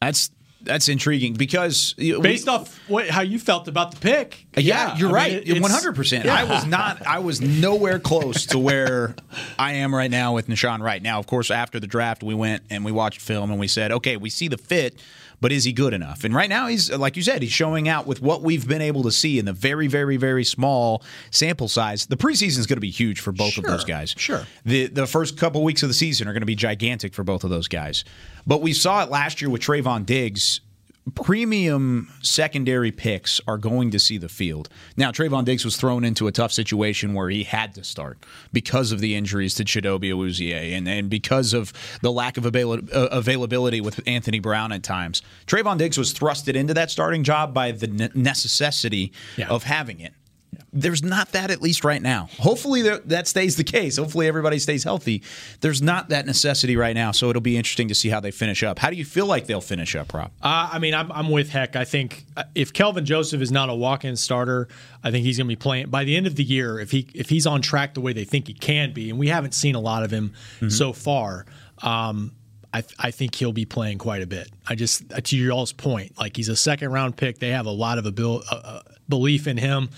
E: that's that's intriguing because know, we-
G: Based off what, how you felt about the pick,
E: Yeah, you're
G: I
E: right. One hundred percent. I was not. I was nowhere close to where I am right now with Nahshon. Right now, of course, after the draft, we went and we watched film and we said, okay, we see the fit, but is he good enough? And right now, he's like you said, he's showing out with what we've been able to see in the very, very, very small sample size. The preseason is going to be huge for both of those guys.
G: sure.
E: The the first couple weeks of the season are going to be gigantic for both of those guys. But we saw it last year with Trevon Diggs premium secondary picks are going to see the field. Now, Trevon Diggs was thrown into a tough situation where he had to start because of the injuries to Chidobe Awuzie and, and because of the lack of avail- uh, availability with Anthony Brown at times. Trevon Diggs was thrusted into that starting job by the ne- necessity of having it. There's not that at least right now. Hopefully that stays the case. Hopefully everybody stays healthy. There's not that necessity right now, so it'll be interesting to see how they finish up. How do you feel like they'll finish up, Rob?
G: Uh, I mean, I'm, I'm with Heck. I think uh, if Kelvin Joseph is not a walk-in starter, I think he's going to be playing by the end of the year. If he if he's on track the way they think he can be, and we haven't seen a lot of him so far. Um, I, I think he'll be playing quite a bit. I just to your all's point, like he's a second round pick. They have a lot of abil- uh, uh, belief in him.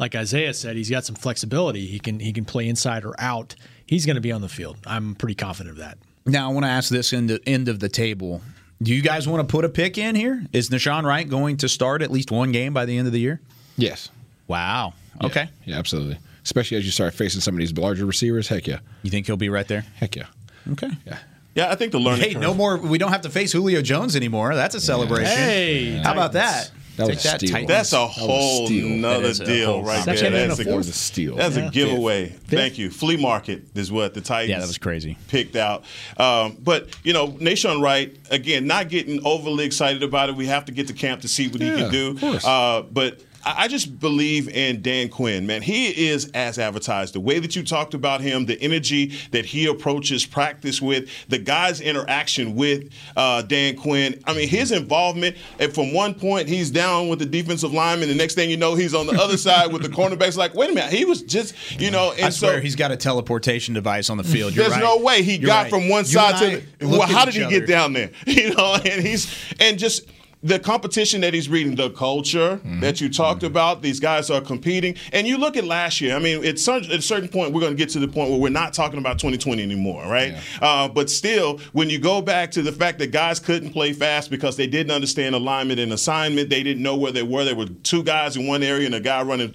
G: Like Isaiah said, he's got some flexibility. He can he can play inside or out. He's going to be on the field. I'm pretty confident of that.
E: Now I want to ask this end end of the table. Do you guys want to put a pick in here? Is Nahshon Wright going to start at least one game by the end of the year?
B: Yes.
E: Wow. Okay.
B: Yeah, absolutely. Especially as you start facing some of these larger receivers. Heck yeah.
E: You think he'll be right there?
B: Heck yeah.
E: Okay.
B: Yeah.
F: Yeah, I think the learning
E: Hey,
F: curve.
E: no more. We don't have to face Julio Jones anymore. That's a celebration.
G: Hey,
E: how about that?
B: That
E: Take
B: was
E: that,
B: steal.
E: Titans.
F: That's a
B: was a
F: whole
B: steal.
F: nother
E: That is a
F: deal right there. That's
G: and
F: a,
G: a
B: That a steal.
F: That's
G: Yeah.
F: a giveaway. Thank you. Flea market is what the Titans.
E: Yeah, that was crazy.
F: Picked out, um, but you know, Nahshon Wright again, not getting overly excited about it. We have to get to camp to see what he can do.
B: of course.
F: Uh, but I just believe in Dan Quinn, man. He is as advertised. The way that you talked about him, the energy that he approaches practice with, the guys' interaction with uh, Dan Quinn. I mean, his involvement. And from one point, he's down with the defensive lineman. The next thing you know, he's on the other side with the cornerbacks. Like, wait a minute, he was just, you know. And
E: I swear
F: so
E: he's got a teleportation device on the field. You're
F: there's
E: right.
F: no way he
E: You're
F: got
E: right.
F: from one
E: You
F: side to the. Well, how did he
E: each
F: get down there? You know, and he's and just the competition that he's reading, the culture
E: Mm-hmm.
F: that you talked about. These guys are competing, and you look at last year. I mean, at, some, at a certain point, we're going to get to the point where we're not talking about 2020 anymore, right? Uh, but still, when you go back to the fact that guys couldn't play fast because they didn't understand alignment and assignment, they didn't know where they were. There were two guys in one area and a guy running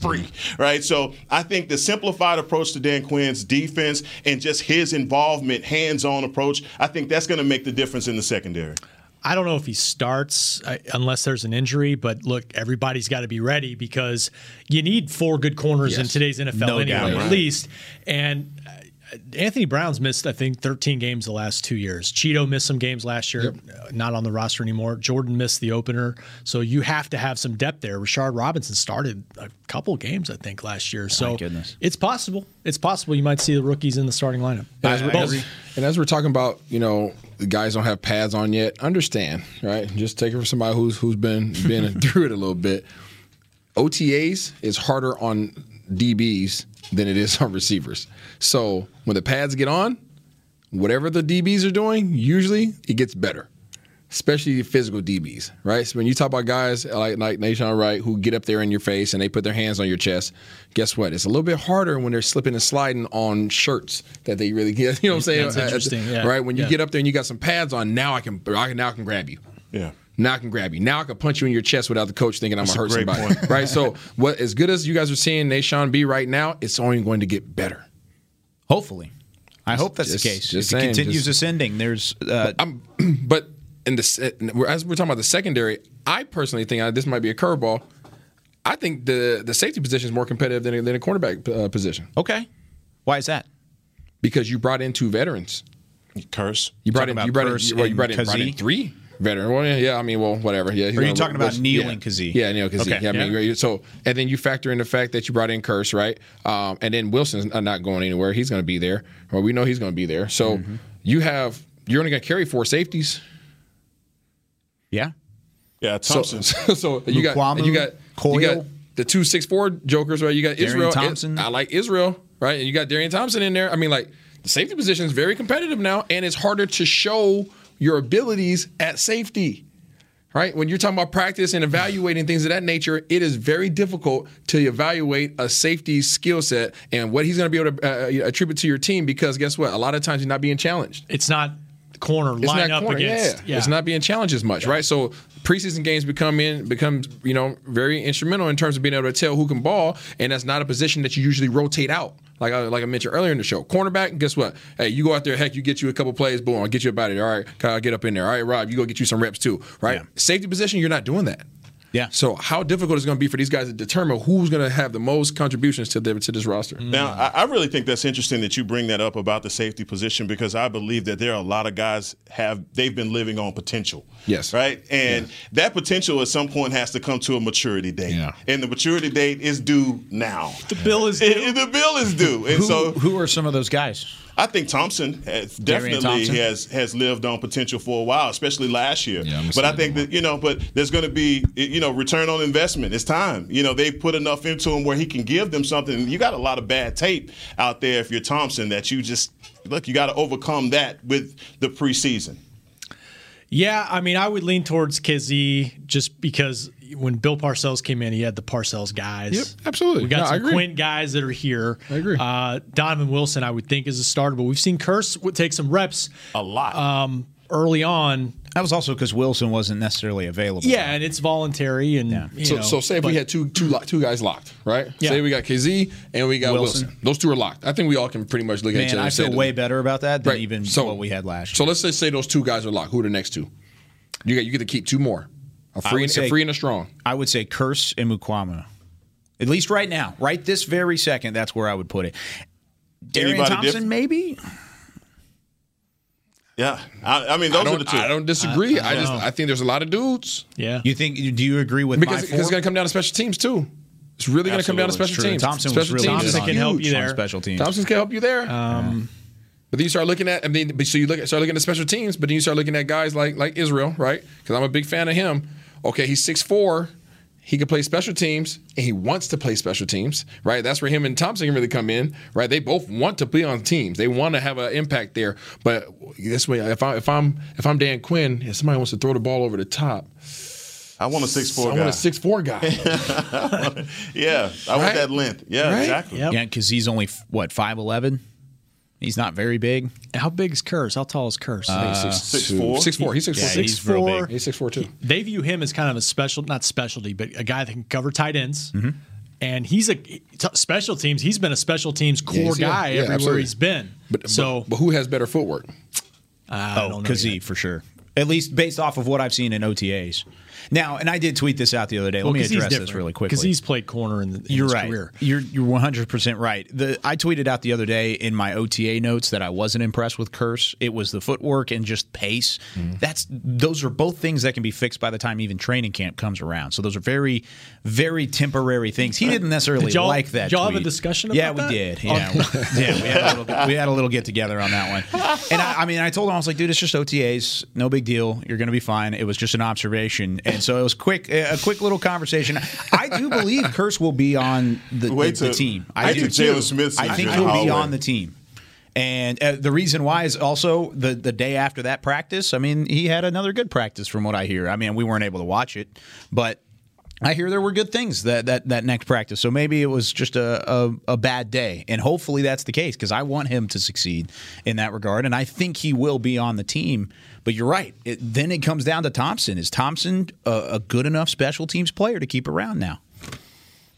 F: free, right? So I think the simplified approach to Dan Quinn's defense and just his involvement, hands-on approach, I think that's going to make the difference in the secondary.
G: I don't know if he starts uh, unless there's an injury, but look, everybody's got to be ready because you need four good corners in today's NFL
E: No
G: anyway,
E: doubt.
G: at least. And uh, Anthony Brown's missed, I think, 13 games the last two years. Cheeto missed some games last year, uh, not on the roster anymore. Jourdan missed the opener, so you have to have some depth there. Rashard Robinson started a couple games, I think, last year. So
E: goodness.
G: it's possible. It's possible you might see the rookies in the starting lineup.
B: And as,
G: Both.
B: as- and as we're talking about, you know, the guys don't have pads on yet. Understand, right? Just take it from somebody who's who's been been through it a little bit. OTAs is harder on DBs than it is on receivers. So when the pads get on, whatever the DBs are doing, usually it gets better. Especially physical DBs, right? So when you talk about guys like like Nahshon Wright who get up there in your face and they put their hands on your chest, guess what? It's a little bit harder when they're slipping and sliding on shirts that they really get. You know what I'm saying?
G: That's interesting, yeah.
B: Right? When you
G: Yeah.
B: get up there and you got some pads on, now I can I can now I can grab you.
F: Yeah.
B: Now I can grab you. Now I can punch you in your chest without the coach thinking I'm
F: That's
B: gonna hurt somebody.
F: point.
B: Right? So what as good as you guys are seeing Nahshon be right now, it's only going to get better.
E: Hopefully, I hope that's
B: just-
E: the case.
B: just
E: if it
B: saying,
E: continues
B: just-
E: ascending, there's. Uh,
B: I'm, but in the as we're talking about the secondary, I personally think uh, this might be a curveball. I think the the safety position is more competitive than, than the cornerback uh, position
E: okay, why is that?
B: because you brought in two veterans.
F: Kearse.
B: You brought in you brought in,
E: Kearse
B: well, you brought in, brought in three veteran. Well, yeah, yeah, I mean, well, whatever. Yeah, he's
E: Are you
B: gonna-
E: talking about
B: what's-
E: Neal
B: yeah.
E: and Kazee?
B: Yeah, Neal Kazee.
E: Okay,
B: Yeah, I mean,
E: yeah.
B: so and then you factor in the fact that you brought in Kearse, right? Um, and then Wilson's not going anywhere. He's going to be there. Well, we know he's going to be there. So
E: Mm-hmm.
B: you have you're only going to carry four safeties.
E: Yeah.
F: Yeah,
B: So,
F: Thompson.
B: so, so you got
E: Mukuamu,
B: you got
E: Coyle.
B: you got the two six four jokers, right? You got
E: Darian
B: Israel.
E: Thompson.
B: I like Israel, right? And you got Darian Thompson in there. I mean, like the safety position is very competitive now, and it's harder to show your abilities at safety. Right? When you're talking about practice and evaluating things of that nature, it is very difficult to evaluate a safety skill set and what he's going to be able to uh, attribute to your team because guess what? A lot of times you're not being challenged.
G: It's not corner
B: It's
G: line up
B: corner,
G: against.
B: yeah. It's not being challenged as much, right? So preseason games become in becomes you know very instrumental in terms of being able to tell who can ball, and that's not a position that you usually rotate out. Like I, like I mentioned earlier in the show, cornerback. Guess what? Hey, you go out there, heck, you get you a couple plays, boom, I'll get you about it. All right, Kyle, get up in there. All right, Rob, you go get you some reps too, right? Safety position, you're not doing that.
E: Yeah.
B: So how difficult is it going to be for these guys to determine who's going to have the most contributions to the, to this roster?
F: Now, I, I really think that's interesting that you bring that up about the safety position because I believe that there are a lot of guys have they've been living on potential.
B: Yes.
F: Right? And that potential at some point has to come to a maturity date.
B: Yeah.
F: And the maturity date is due now.
G: The bill is
F: It- it- the bill is due. And
E: Who,
F: so
E: who are some of those guys?
F: I think Thompson has definitely
E: Thompson?
F: has has lived on potential for a while, especially last year.
B: I'm
F: but I think that you know, but there's going to be you know return on investment. It's time. You know, they put enough into him where he can give them something. You got a lot of bad tape out there if you're Thompson that you just look. You got to overcome that with the preseason.
G: Yeah, I mean, I would lean towards Kazee just because when Bill Parcells came in, he had the Parcells guys.
B: Yep, absolutely.
G: We got
B: No,
G: some
B: agree.
G: Quinn guys that are here.
B: I agree.
G: Uh, Donovan Wilson, I would think, is a starter, but we've seen Kearse would take some reps
F: A lot.
G: um, early on.
E: That was also because Wilson wasn't necessarily available.
G: Yeah, and it's voluntary. And you
B: So,
G: know,
B: so say if
G: but-
B: we had two two lo- two guys locked, right?
G: Yeah.
B: Say we got Kazee and we got
E: Wilson.
B: Wilson. Those two are locked. I think we all can pretty much look at each other.
E: I
B: and say
E: feel
B: that-
E: way better about that than
B: Right.
E: even
B: So-
E: what we had last year.
B: So let's just say those two guys are locked. Who are the next two? You got you get to keep two more. A
E: I
B: free,
E: would
B: a free and a strong.
E: I would say Kearse and Mukuamu. At least right now, right this very second, that's where I would put it. Darian
F: Anybody
E: Thompson,
F: different?
E: maybe.
F: Yeah, I, I mean those
B: I
F: are the two.
B: I don't disagree. I,
G: I
B: just. I think there's a lot of dudes
G: yeah.
E: You think? Do you agree with
B: because
E: my
B: because
E: four?
B: it's going to come down to special teams too. It's really going to come down to special teams.
E: Thompson was
B: special
E: really
B: teams
E: good
G: Thompson can help you there.
E: special teams.
B: Thompson can help you there.
G: Um,
B: But then you start looking at, I mean, but so you look at, start looking at special teams, but then you start looking at guys like like Israel, right? Because I'm a big fan of him. Okay, he's 6'4", he can play special teams, and he wants to play special teams, right? That's where him and Thompson can really come in, right? They both want to be on teams. They want to have an impact there. But this way, if I if I'm if I'm Dan Quinn, if somebody wants to throw the ball over the top,
F: I want a six four
B: I
F: guy.
B: want a six four guy.
F: yeah, I want that length. Yeah,
B: Right?
F: exactly.
G: Yep.
E: Yeah, because he's only what five eleven. He's not very big.
G: how big is Kearse? How tall is Kearse?
B: I think six,
F: Six
B: two-
F: four?
B: six four. He's six
E: Yeah,
B: four.
E: he's real big.
B: He's six four too.
G: they view him as kind of a special, not specialty, but a guy that can cover tight ends.
B: Mm-hmm.
G: And he's a t- special teams. He's been a special teams core
B: yeah,
G: guy
B: yeah,
G: everywhere
B: absolutely.
G: he's been.
B: But
G: so
B: but, but who has better footwork?
G: I
E: Oh,
G: don't know.
E: Kazee
G: yet.
E: for sure. At least based off of what I've seen in OTAs. Now, and I did tweet this out the other day.
G: Well,
E: Let me address this really quickly.
G: Because he's played corner in, the, in
E: You're
G: his
E: right.
G: career.
E: You're you're 100 percent right. The I tweeted out the other day in my OTA notes that I wasn't impressed with Kearse. It was the footwork and just pace.
G: Mm-hmm.
E: That's those are both things that can be fixed by the time even training camp comes around. So those are very very temporary things. He didn't necessarily
G: Did y'all-
E: like that.
G: did y'all have a
E: tweet.
G: discussion
E: Yeah, we
G: that?
E: did. Yeah, we, yeah. We had a little we had a little get together on that one. And I, I mean, I told him I was like, dude, it's just OTAs, no big deal. You're going to be fine. It was just an observation, and so it was quick, a quick little conversation. I do believe Kearse will be on the, the,
F: Wait
E: the team.
F: I
E: I
F: think
E: do
F: Jalen
E: too.
F: Smith's
E: I think he'll be on the team. And uh, the reason why is also the the day after that practice. I mean, he had another good practice from what I hear. I mean, we weren't able to watch it, but I hear there were good things that that, that next practice. So maybe it was just a, a, a bad day, and hopefully that's the case because I want him to succeed in that regard, and I think he will be on the team. But you're right. It, then it comes down to Thompson. Is Thompson a, a good enough special teams player to keep around now?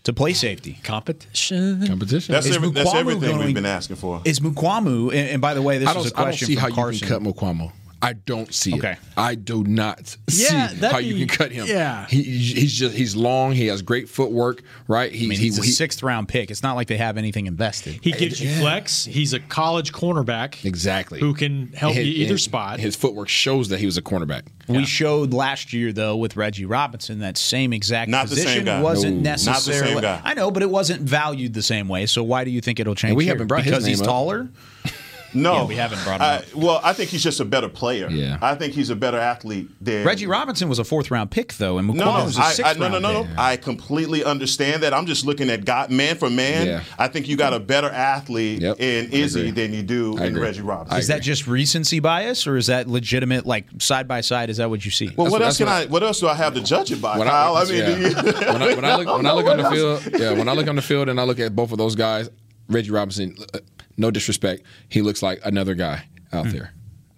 E: To play safety,
G: competition,
B: competition.
F: That's,
E: Is
F: every, that's everything
E: going-
F: we've been asking for.
E: Is Mukuamu? And, and by the way, this
B: I don't,
E: is a
B: I don't
E: question
B: see
E: from
B: how
E: Carson.
B: you can cut Mukuamu. I don't see
E: Okay.
B: it. I do not
G: Yeah,
B: see
G: that'd
B: how you can cut him.
G: yeah.
B: he, he's just he's long. He has great footwork. Right. He,
E: I mean,
B: he,
E: he's a
B: he-
E: sixth round pick. It's not like they have anything invested.
G: He gives you flex. He's a college cornerback
B: exactly
G: who can help
B: His-
G: you either
B: his-
G: spot.
B: His footwork shows that he was a cornerback.
E: We showed last year though with Reggie Robinson that same exact
F: Not the same
E: position
F: guy.
E: wasn't
F: No. Not the same
E: necessarily.
F: guy.
E: I know, but it wasn't valued the same way. So why do you think it'll change?
B: And we
E: here?
B: haven't brought his
E: because
B: name
E: he's
B: up.
E: taller.
F: No,
E: Yeah, we haven't brought him
F: I-
E: up.
F: well, I think he's just a better player.
B: Yeah.
F: I think he's a better athlete than
E: Reggie Robinson was a fourth round pick though, and
F: No,
E: was a
F: I,
E: sixth
F: I, no,
E: round
F: no, no,
E: pick.
F: no. I completely understand that. I'm just looking at God, man for man.
B: Yeah.
F: I think you got a better athlete
B: Yep.
F: in Izzy than you do
B: I
F: in
B: agree.
F: Reggie Robinson.
E: Is that just recency bias, or is that legitimate? Like side by side, is that what you see?
F: well,
B: That's
F: what
B: what-
F: else can
B: that's
F: I? What else do I have to judge it by,
B: When
F: Kyle? I, mean,
B: yeah.
F: you,
B: when, I, when I look when I look on the
F: else?
B: field, yeah, when I look on the field and I look at both of those guys, Reggie Robinson, uh, no disrespect, he looks like another guy out hmm. there.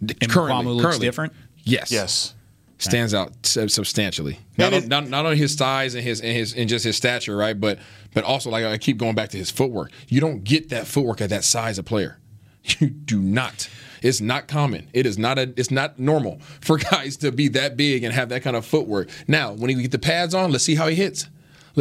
B: D-
E: And
B: currently,
E: Mukuamu looks
B: currently.
E: different?
B: Yes,
F: Yes.
B: stands out substantially. Not,
F: And
B: on, not, not only his size and his and his and just his stature, right? But but also like I keep going back to his footwork. You don't get that footwork at that size of player. You do not. It's not common. It is not a. It's not normal for guys to be that big and have that kind of footwork. Now, when he get the pads on, let's see how he hits.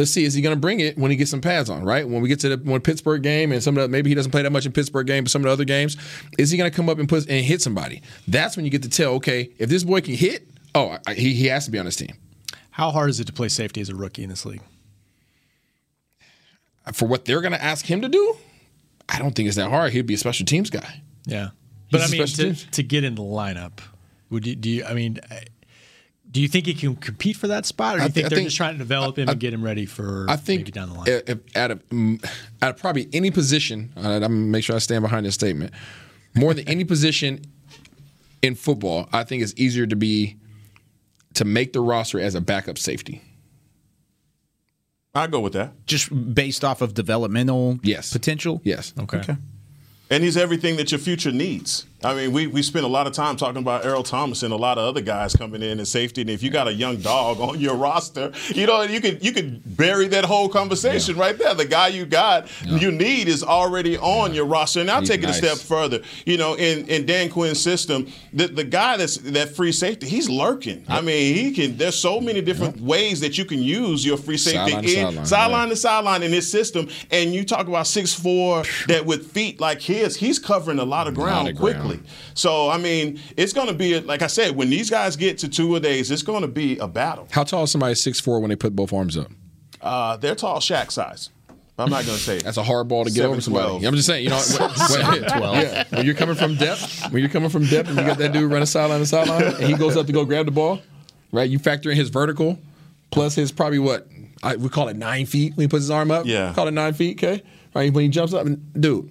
B: Let's see, is he going to bring it when he gets some pads on, right? When we get to the one Pittsburgh game and some of the, maybe he doesn't play that much in Pittsburgh game, but some of the other games, is he going to come up and put and hit somebody? That's when you get to tell, okay, if this boy can hit, oh, I, he, he has to be on this team.
G: How hard is it to play safety as a rookie in this league?
B: For what they're going to ask him to do, I don't think it's that hard. He'd be a special teams guy.
G: Yeah, but
B: He's
G: I
B: a
G: mean, to, to get in the lineup, would you? Do you? I mean, I- do you think he can compete for that spot, or do
B: I
G: you think
B: I
G: they're
B: think-
G: just trying to develop him
B: I-
G: and get him ready for
B: I think
G: maybe down the line?
B: if, if out of mm, probably any position, uh, I'm gonna make sure I stand behind this statement. More than any position in football, I think it's easier to be to make the roster as a backup safety.
F: I go with that.
E: Just based off of developmental
B: yes.
E: potential?
B: Yes.
E: Okay.
F: And he's everything that your future needs. I mean, we, we spent a lot of time talking about Earl Thomas and a lot of other guys coming in as safety. And if you got a young dog on your roster, you know, you could you could bury that whole conversation right there. The guy you got, you need is already on your roster. And I'll
B: He's
F: take it a step further. You know, in, in Dan Quinn's system, the, the guy that's that free safety, he's lurking. I mean, he can there's so many different ways that you can use your free safety
B: Sideline to
F: in
B: sideline,
F: sideline to sideline in this system. And you talk about six four that with feet like his, he's covering a lot of ground
B: of ground.
F: quickly. So I mean, it's going to be a, like I said, when these guys get to two a days, it's going to be a battle.
B: How tall is somebody six four when they put both arms up?
F: Uh, they're tall Shaq size. I'm not going to say it.
B: That's a hard ball to get over somebody.
F: 7'12".
B: I'm just saying, you know, when, when- yeah, when you're coming from depth, when you're coming from depth, and you got that dude running sideline to sideline, and he goes up to go grab the ball, right? You factor in his vertical plus his probably what I, we call it nine feet when he puts his arm up.
F: Yeah.
B: call it nine feet. Okay, right when he jumps up, and dude,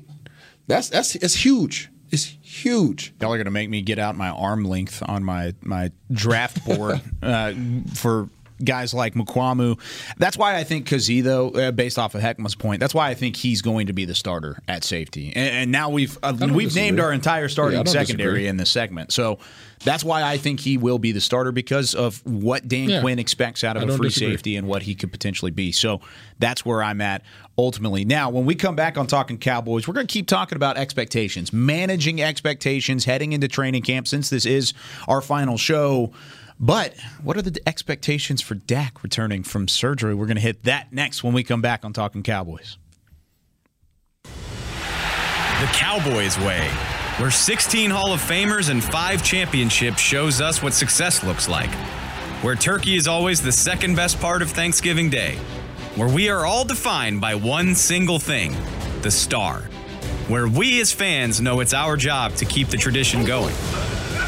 B: that's that's it's huge. It's huge.
E: Y'all are gonna make me get out my arm length on my my draft board uh, for guys like Mukuamu. That's why I think Kazee, though, uh, based off of Heckma's point, that's why I think he's going to be the starter at safety. And, and now we've uh, we've
B: disagree.
E: named our entire starting
B: don't
E: secondary
B: disagree.
E: in this segment. So that's why I think he will be the starter because of what Dan
B: Yeah.
E: Quinn expects out of a free
B: disagree.
E: safety and what he could potentially be. So that's where I'm at ultimately. Now, when we come back on Talking Cowboys, we're going to keep talking about expectations, managing expectations heading into training camp since this is our final show. But what are the expectations for Dak returning from surgery? We're going to hit that next when we come back on Talking Cowboys.
N: The Cowboys way, where 16 Hall of Famers and five championships shows us what success looks like. Where turkey is always the second best part of Thanksgiving Day. Where we are all defined by one single thing the star. Where we as fans know it's our job to keep the tradition going.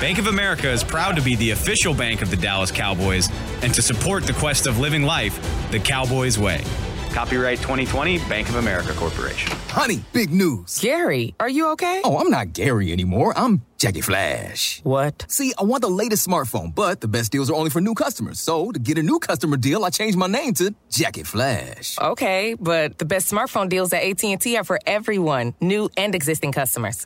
N: Bank of America is proud to be the official bank of the Dallas Cowboys and to support the quest of living life the Cowboys way. Copyright 2020 Bank of America Corporation.
I: Honey, big news.
J: Gary, are you okay?
I: Oh, I'm not Gary anymore. I'm Jackie Flash.
J: What?
I: See, I want the latest smartphone, but the best deals are only for new customers. So, to get a new customer deal, I changed my name to Jackie Flash.
J: Okay, but the best smartphone deals at AT&T are for everyone, new and existing customers.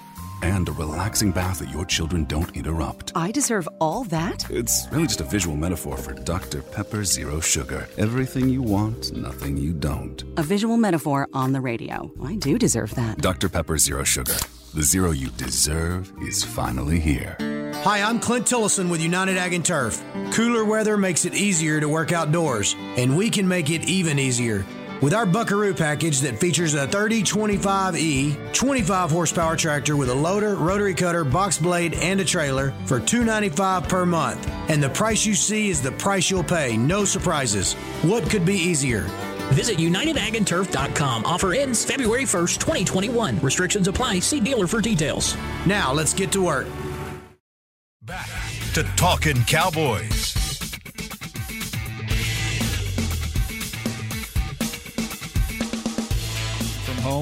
O: And a relaxing bath that your children don't interrupt.
P: I deserve all that?
O: It's really just a visual metaphor for Dr. Pepper Zero Sugar. Everything you want, nothing you don't.
P: A visual metaphor on the radio. I do deserve that.
O: Dr. Pepper Zero Sugar. The zero you deserve is finally here.
Q: Hi, I'm Clint Tillison with United Ag and Turf. Cooler weather makes it easier to work outdoors, and we can make it even easier. With our Buckaroo package that features a 3025E 25 horsepower tractor with a loader, rotary cutter, box blade, and a trailer for 295 per month. And the price you see is the price you'll pay, no surprises. What could be easier?
R: Visit UnitedAgAndTurf.com. Offer ends February 1st, 2021. Restrictions apply. See dealer for details.
Q: Now, let's get to work.
A: Back to Talking Cowboys.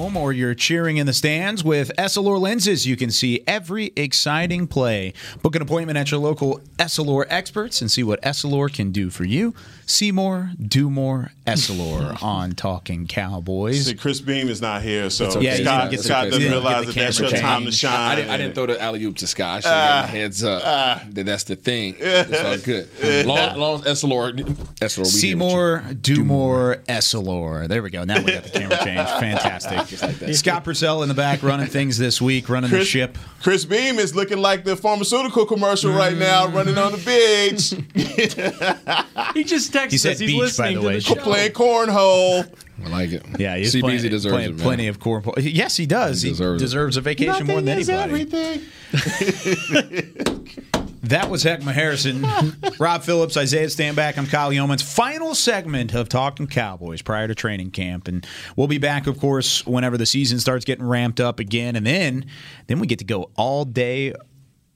E: Home or you're cheering in the stands with Essilor lenses, you can see every exciting play. Book an appointment at your local Essilor experts and see what Essilor can do for you. See more, do more Essilor on Talking Cowboys.
F: See, Chris Beam is not here, so
B: okay.
E: Yeah, you
F: Scott,
E: didn't get the-
F: Scott doesn't
E: didn't
F: realize
E: the
F: that that's your
E: camera
F: time to
E: change.
F: shine.
B: I didn't, I didn't throw the alley oop to Scott. I should have heads up.
F: Ah.
B: that that's the thing. It's all good. Long, long as Essilor, Essilor. we
E: See
B: here with you.
E: more, do more, Essilor. There we go. Now we got the camera change. Fantastic. Scott Purcell in the back running things this week, running the ship.
F: Chris Beam is looking like the pharmaceutical commercial right now, running on the beach.
G: he just texted
E: He said
G: us. He's
E: beach, by
G: listening
E: the
G: to
E: way.
G: the show.
F: Playing cornhole.
B: I like it.
E: Yeah, he's
B: CBZ
E: playing,
B: deserves
E: playing
B: it,
E: plenty of corn. Yes, he does. He,
B: deserves
E: deserves, a vacation more than anybody. That was Heckma Harrison, Rob Phillips, Isaiah Stanback. I'm Kyle Youmans. Final segment of Talking Cowboys prior to training camp, and we'll be back, of course, whenever the season starts getting ramped up again, and then then we get to go all day,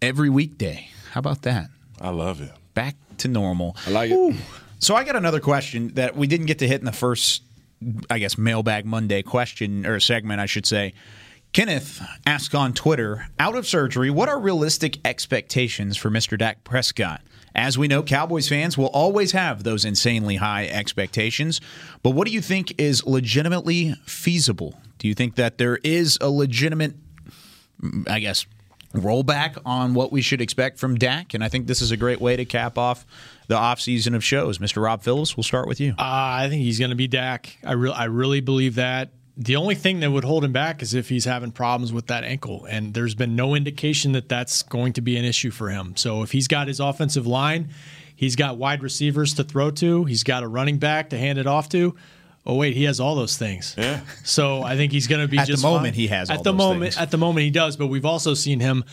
E: every weekday. How about that?
F: I love it.
E: Back to normal.
B: I like it.
E: So I got another question that we didn't get to hit in the first, I guess, Mailbag Monday question or segment, I should say. Kenneth asked on Twitter, out of surgery, what are realistic expectations for Mr. Dak Prescott? As we know, Cowboys fans will always have those insanely high expectations, but what do you think is legitimately feasible? Do you think that there is a legitimate, I guess, rollback on what we should expect from Dak? And I think this is a great way to cap off the offseason of shows. Mr. Rob Phillips, we'll start with you.
G: Uh, I think he's going to be Dak. I, re- I really believe that. The only thing that would hold him back is if he's having problems with that ankle. And there's been no indication that that's going to be an issue for him. So if he's got his offensive line, he's got wide receivers to throw to, he's got a running back to hand it off to. Oh wait, he has all those things.
F: Yeah.
G: So I think he's going to be
E: At the moment,
G: fine.
E: he has
G: at
E: all
G: the
E: those
G: moment.
E: things.
G: At the moment, he does. But we've also seen him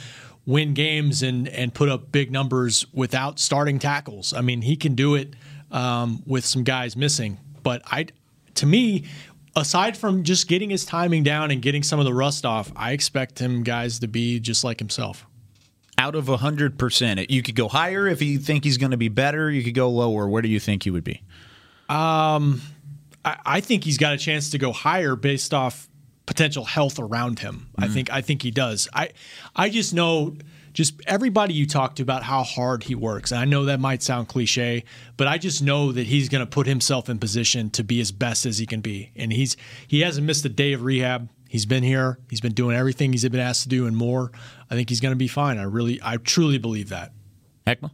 G: win games and and put up big numbers without starting tackles. I mean, he can do it um, with some guys missing. But I, to me, aside from just getting his timing down and getting some of the rust off, I expect him guys to be just like himself.
E: Out of 100%, you could go higher if you think he's going to be better. You could go lower. Where do you think he would be?
G: Um, I, I think he's got a chance to go higher based off potential health around him. I
E: Mm-hmm.
G: think I think he does. I I just know just everybody you talk to about how hard he works. And I know that might sound cliche, but I just know that he's going to put himself in position to be as best as he can be. And he's he hasn't missed a day of rehab. He's been here. He's been doing everything he's been asked to do and more. I think he's going to be fine. I really I truly believe that.
E: Heckma?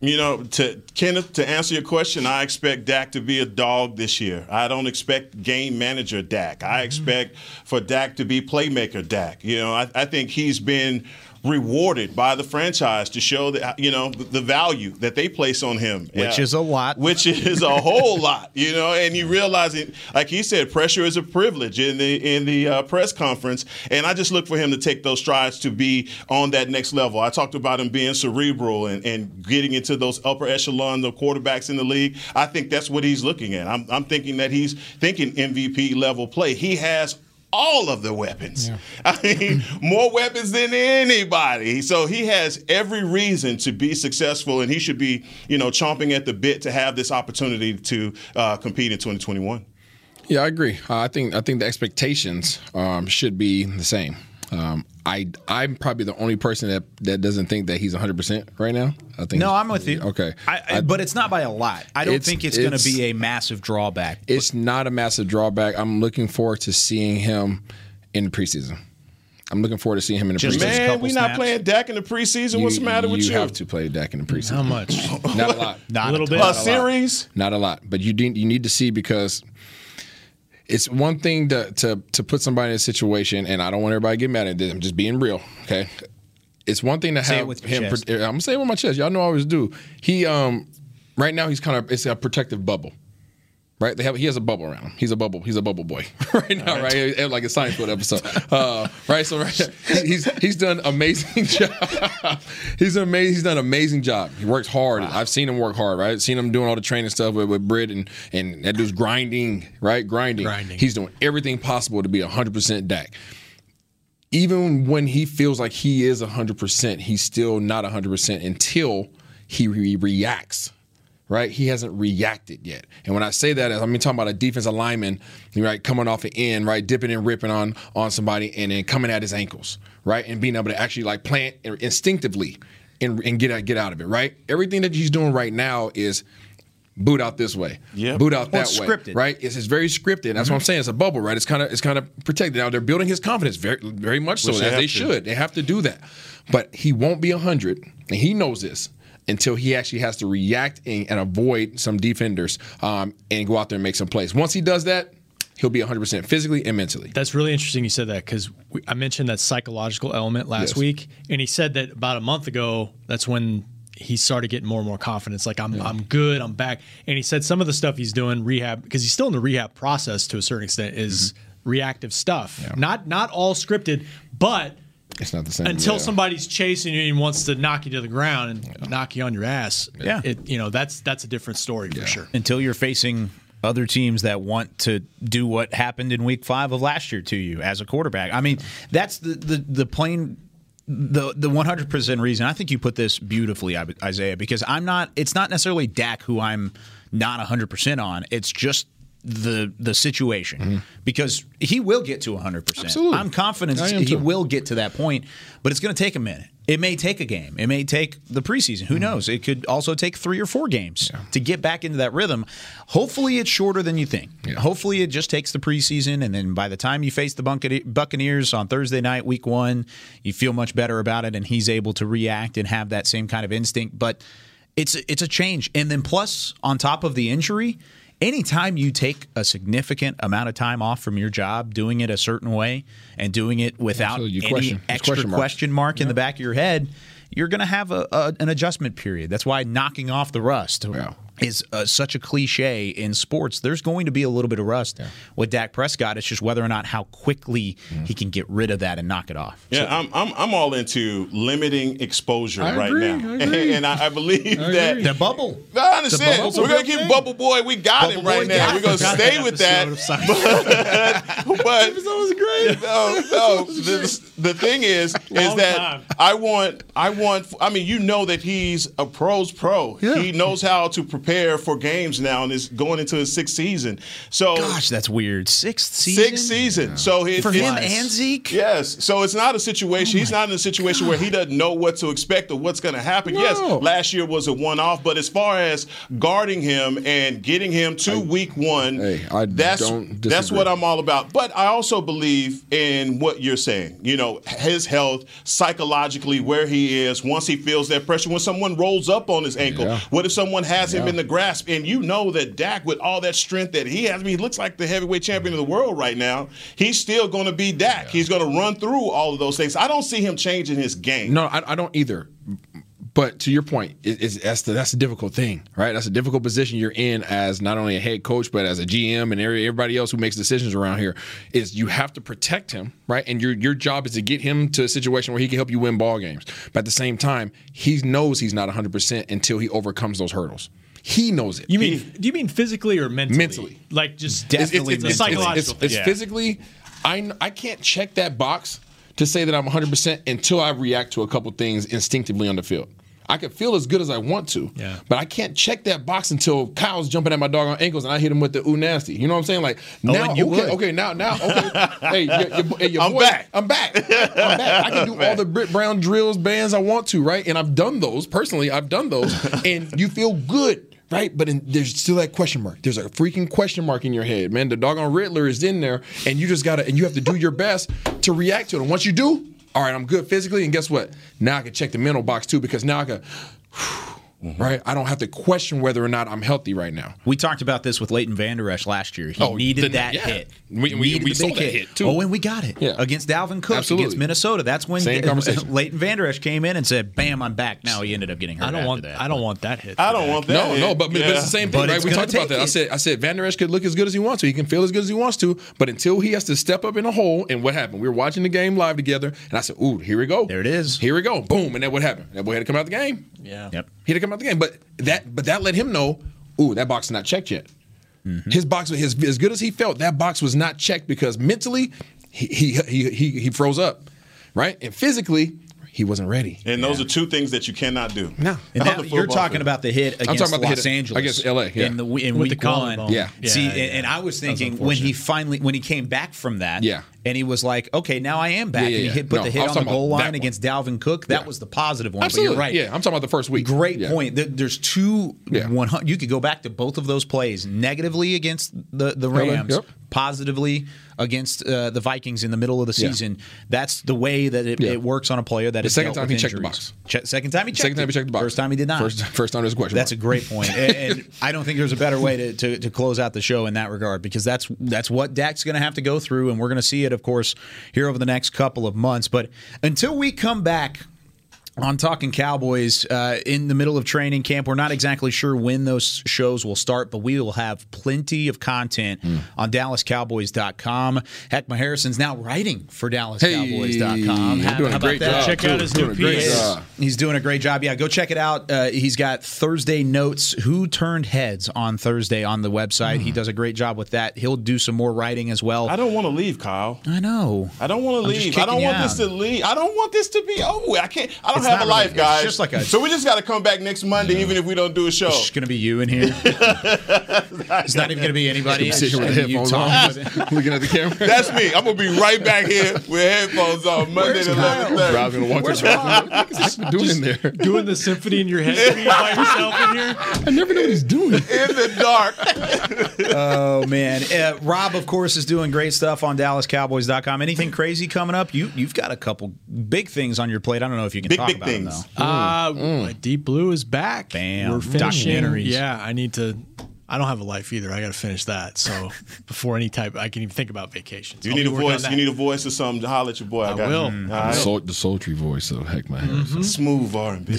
F: You know, to Kenneth, to answer your question, I expect Dak to be a dog this year. I don't expect game manager Dak. I mm-hmm. expect for Dak to be playmaker Dak. You know, I, I think he's been rewarded by the franchise to show that you know the, value that they place on him,
E: Which
F: Yeah.
E: is a lot.
F: which is a whole lot, you know. And you realize it, like he said, pressure is a privilege in the in the uh, press conference. And I just look for him to take those strides to be on that next level. I talked about him being cerebral and, and getting into those upper echelon of quarterbacks in the league. I think that's what he's looking at. I'm, I'm thinking that he's thinking MVP level play. He has all of the weapons. I mean, more weapons than anybody. So he has every reason to be successful, and he should be, you know, chomping at the bit to have this opportunity to uh, compete in 2021.
B: Yeah, I agree. Uh, I think I think the expectations um, should be the same. Um, I I'm probably the only person that that doesn't think that he's 100 percent right now. I think
E: No, I'm with you.
B: Okay,
E: I, I, but it's not by a lot. I don't
B: It's-
E: think it's, going to be a massive drawback.
B: it's not a massive drawback. I'm looking forward to seeing him in the preseason. I'm looking forward to seeing him in the
E: Just
B: preseason.
E: as
F: Man,
E: couple
F: we not
E: snaps.
F: playing Dak in the preseason. What's the matter with you?
B: You have to play Dak in the preseason.
G: How much?
B: Not a lot.
E: Not
G: a little
E: a
G: bit.
F: A
B: Not a lot.
F: series?
B: Not a lot, but you need you need to see because it's one thing to to to put somebody in a situation, and I don't want everybody to get mad at this. I'm just being real, okay? It's one thing to
E: Say
B: have him. I'm gonna say it with my chest. Y'all know I always do. He um right now he's kind of it's a protective bubble. Right, they have he has a bubble around him. He's a bubble. He's a bubble boy right now. Right, It's like a Seinfeld episode. Uh, right, so right, he's he's done amazing job. he's amazing. He's done amazing job. He works hard. I've seen him work hard. Right, I've seen him doing all the training stuff with, with Britt and and that dude's grinding. Right, grinding.
G: Grinding.
B: He's doing everything possible to be hundred percent Dak even when he feels like he is 100%, he's still not 100% until he re- reacts. Right, he hasn't reacted yet, and when I say that, I mean talking about a defensive lineman, right, coming off the end, right, dipping and ripping on on somebody, and then coming at his ankles, right, and being able to actually like plant instinctively and, and get out get out of it, right. Everything that he's doing right now is boot out this way,
F: Yep.
B: boot out
E: Well,
B: that
E: it's
B: way,
E: scripted.
B: right? It's, it's very scripted. That's what I'm mm-hmm. saying. It's a bubble, right? It's kind of it's kind of protected. Now they're building his confidence very very much so
F: Which they
B: as
F: have
B: they should. They have to do that, but he won't be hundred, and he knows this until he actually has to react and, and avoid some defenders um, and go out there and make some plays. Once he does that, he'll be 100% physically and mentally.
G: That's really interesting you said that because I mentioned that psychological element last
B: Yes.
G: week, and he said that about a month ago, that's when he started getting more and more confidence. Like I'm, I'm good, I'm back. And he said some of the stuff he's doing rehab because he's still in the rehab process to a certain extent is
B: Mm-hmm.
G: reactive stuff, not not all scripted, but
B: It's not the same.
G: until
B: yeah.
G: somebody's chasing you and wants to knock you to the ground and knock you on your ass.
E: Yeah.
G: it, you know that's that's a different story for sure.
E: until you're facing other teams that want to do what happened in week five of last year to you as a quarterback. I mean, that's the the, the plain the the 100% reason. I think you put this beautifully, Isaiah, because I'm not it's not necessarily Dak who I'm not 100% on. It's just the the situation because he will get to 100%.
B: Absolutely.
E: I'm confident he
B: too.
E: will get to that point, but it's going to take a minute. It may take a game. It may take the preseason.
B: Mm-hmm.
E: Who knows? It could also take 3 or 4 games to get back into that rhythm. Hopefully it's shorter than you think. Hopefully it just takes the preseason and then by the time you face the Buccane- Buccaneers on Thursday night week 1, you feel much better about it and he's able to react and have that same kind of instinct, but it's it's a change. And then plus on top of the injury, anytime you take a significant amount of time off from your job, doing it a certain way and doing it without any
B: question-
E: extra
B: question
E: question
B: mark.
E: mark, in the back of your head, you're going to have a, a, an adjustment period. That's why knocking off the rust is uh, such a cliche in sports. There's going to be a little bit of rust with Dak Prescott. It's just whether or not how quickly
B: Mm.
E: he can get rid of that and knock it off.
F: Yeah, I'm, I'm I'm all into limiting exposure
E: I
F: right
E: agree,
F: now,
E: I agree.
F: and I, I believe
E: I
F: that
E: agree. The bubble.
F: I understand.
E: The
F: We're gonna keep
E: thing.
F: Bubble Boy. We got him right now. We're gonna stay with that.
E: episode
F: but but was great. No, no. The, the thing is, is
E: Long
F: that
E: time.
F: I want I want. I mean, you know that he's a pros pro. He knows how to prepare for games now, and is going into his sixth season. So
E: Gosh, that's weird. Sixth season?
F: Sixth season. So it,
E: For him and Zeke?
F: Yes. So it's not a situation. he's oh not in a situation where he doesn't know what to expect or what's going to happen. Yes, last year was a one-off, but as far as guarding him and getting him to week one,
B: I
F: that's that's what I'm all about. But I also believe in what you're saying. You know, his health psychologically, where he is once he feels that pressure. When someone rolls up on his ankle,
B: Yeah.
F: what if someone has him
B: Yeah.
F: In the grasp? And you know that Dak, with all that strength that he has, I mean, he looks like the heavyweight champion of the world right now. He's still going to be Dak. He's going to run through all of those things. I don't see him changing his game.
B: No, I, I don't either. But to your point, it, it's, that's the that's the difficult thing, right? That's a difficult position you're in as not only a head coach, but as a GM and everybody else who makes decisions around here. Is you have to protect him, right? And your your job is to get him to a situation where he can help you win ball games. But at the same time, he knows he's not 100 percent until he overcomes those hurdles. He knows it.
G: You mean do you mean physically or mentally?
B: Mentally.
G: like just
B: definitely it's,
G: it's,
B: it's,
G: a
B: it's,
G: psychological
B: it's,
G: thing.
B: it's physically. I I can't check that box to say that I'm 100 percent until I react to a couple things instinctively on the field. I can feel as good as I want to,
G: Yeah.
B: but I can't check that box until Kyle's jumping at my dog on ankles and I hit him with the ooh nasty. You know what I'm saying? Like oh, now,
E: and you
B: okay,
E: would.
B: okay, now, now, okay. hey, your, your, hey, your
F: I'm
B: boy-
F: back.
B: I'm back. I'm back. I can do all the Britt Brown drills, bands I want to, right? And I've done those personally. I've done those, and you feel good. Right, but in, there's still that question mark. There's a freaking question mark in your head, man. The doggone Riddler is in there, and you just gotta, and you have to do your best to react to it. And once you do, all right, I'm good physically, and guess what? Now I can check the mental box too, because now I can, Mm-hmm. right? I don't have to question whether or not I'm healthy right now.
E: We talked about this with Leighton Vander Esch last year. He
B: Oh,
E: needed
B: the-
E: that
B: yeah.
E: hit.
B: We- we-
E: Needed
B: we saw that hit, too.
E: Oh, and we got it
B: Yeah.
E: against Dalvin Cook
B: Absolutely.
E: against Minnesota. That's when
B: Same conversation.
E: Leighton Vander Esch came in and said, "Bam, I'm back." Now he ended up getting hurt.
G: I don't
E: after
G: want
E: that.
G: I don't want that hit.
F: I don't want that.
B: No,
F: hit.
B: no, but, but it's the same thing,
E: But
B: right? We talked about
E: take
B: that. I said, I said, Van Der Esch could look as good as he wants to. He can feel as good as he wants to, but until he has to step up in a hole, and what happened? We were watching the game live together, and I said, "Ooh, here we go.
E: There it is.
B: Here we go. Boom!" And then what happened? That boy had to come out the game.
G: Yeah.
E: Yep.
B: He had to come out the game, but that, but that let him know, "Ooh, that box is not checked yet."
E: Mm-hmm.
B: His box, his as good as he felt, that box was not checked because mentally, he he he he, he froze up, right, and physically, he wasn't ready.
F: And those are two things that you cannot do.
B: No.
E: And
F: On
E: now you're talking
F: field.
E: about the hit
B: I'm
E: against
B: talking about the
E: Los
B: hit
E: Angeles
B: against LA, yeah.
E: in the in
G: With
E: week
G: the
E: one.
B: Yeah.
G: Yeah,
E: See,
G: yeah,
E: and, and I was
G: That was
E: thinking when he finally when he came back from that,
B: Yeah.
E: And he was like, "Okay, now I am back."
B: Yeah, yeah,
E: and he hit, put
B: No,
E: the hit on the goal line against Dalvin Cook. That was the positive one.
B: Absolutely.
E: But you're right.
B: Yeah, I'm talking about the first week.
E: Great
B: Yeah.
E: point. There's two. One, hun- you could go back to both of those plays negatively against the the
B: Okay,
E: Rams,
B: yep.
E: positively against uh, the Vikings in the middle of the
B: Yeah.
E: season. That's the way that it,
B: Yeah.
E: it works on a player that
B: The
E: is
B: second time he checked the box.
E: Che- second time he checked.
B: Second time
E: it.
B: he checked the box.
E: First time he did not.
B: First, first time there's a question.
E: That's a great point. and, and I don't think there's a better way to, to, to close out the show in that regard because that's that's what Dak's going to have to go through, and we're going to see it, of course, here over the next couple of months. But until we come back. On Talking Cowboys uh, in the middle of training camp. We're not exactly sure when those shows will start, but we will have plenty of content
B: Hmm.
E: on DallasCowboys.com. Heckma Harrison's now writing for DallasCowboys.com.
B: Hey,
E: How-
B: doing
E: how about that?
B: job,
G: Check out his new piece.
E: He's doing a great job. Yeah, go check it out. Uh, he's got Thursday notes. Who turned heads on Thursday on the website? He does a great job with that. He'll do some more writing as well.
F: I don't want to leave, Kyle.
E: I know.
F: I don't want to leave. I don't want
E: you
F: this to leave. I don't want this to be over. I can't. I don't
E: It's
F: have
E: not
F: a life,
E: really- it's
F: guys.
E: just like a-
F: so we just got to come back next Monday, even if we don't do a show.
E: It's going to be you in here. it's not even going to be anybody.
B: Sit here with
E: It's
B: the
E: gonna be you
B: headphones on,
E: with
B: looking at the camera.
F: That's me. I'm gonna be right back here with headphones on Monday
E: Where's
F: at
E: Kyle?
F: 11:30.
B: Rob's gonna walk
E: Where's
B: this around. What is he doing in there?
G: Doing the symphony in your head by yourself in here.
B: I never know what he's doing.
F: in the dark.
E: oh man, uh, Rob, of course, is doing great stuff on DallasCowboys.com. Anything crazy coming up? You you've got a couple big things on your plate. I don't know if you can
F: Big,
E: talk
F: big
E: about them
F: things.
E: though.
G: Uh, Deep Blue is back.
E: Bam.
G: We're finishing.
E: Documentaries.
G: Yeah, I need to. I don't have a life either. I got to finish that. So before any type, I can even think about vacations.
F: You
G: I'll
F: need a voice. You need a voice or something to holler at your boy. I,
G: I
F: got
G: will.
F: You.
G: I
F: All right.
B: Sol- the sultry voice of Heck My Harrison. Mm-hmm.
F: Smooth R&B.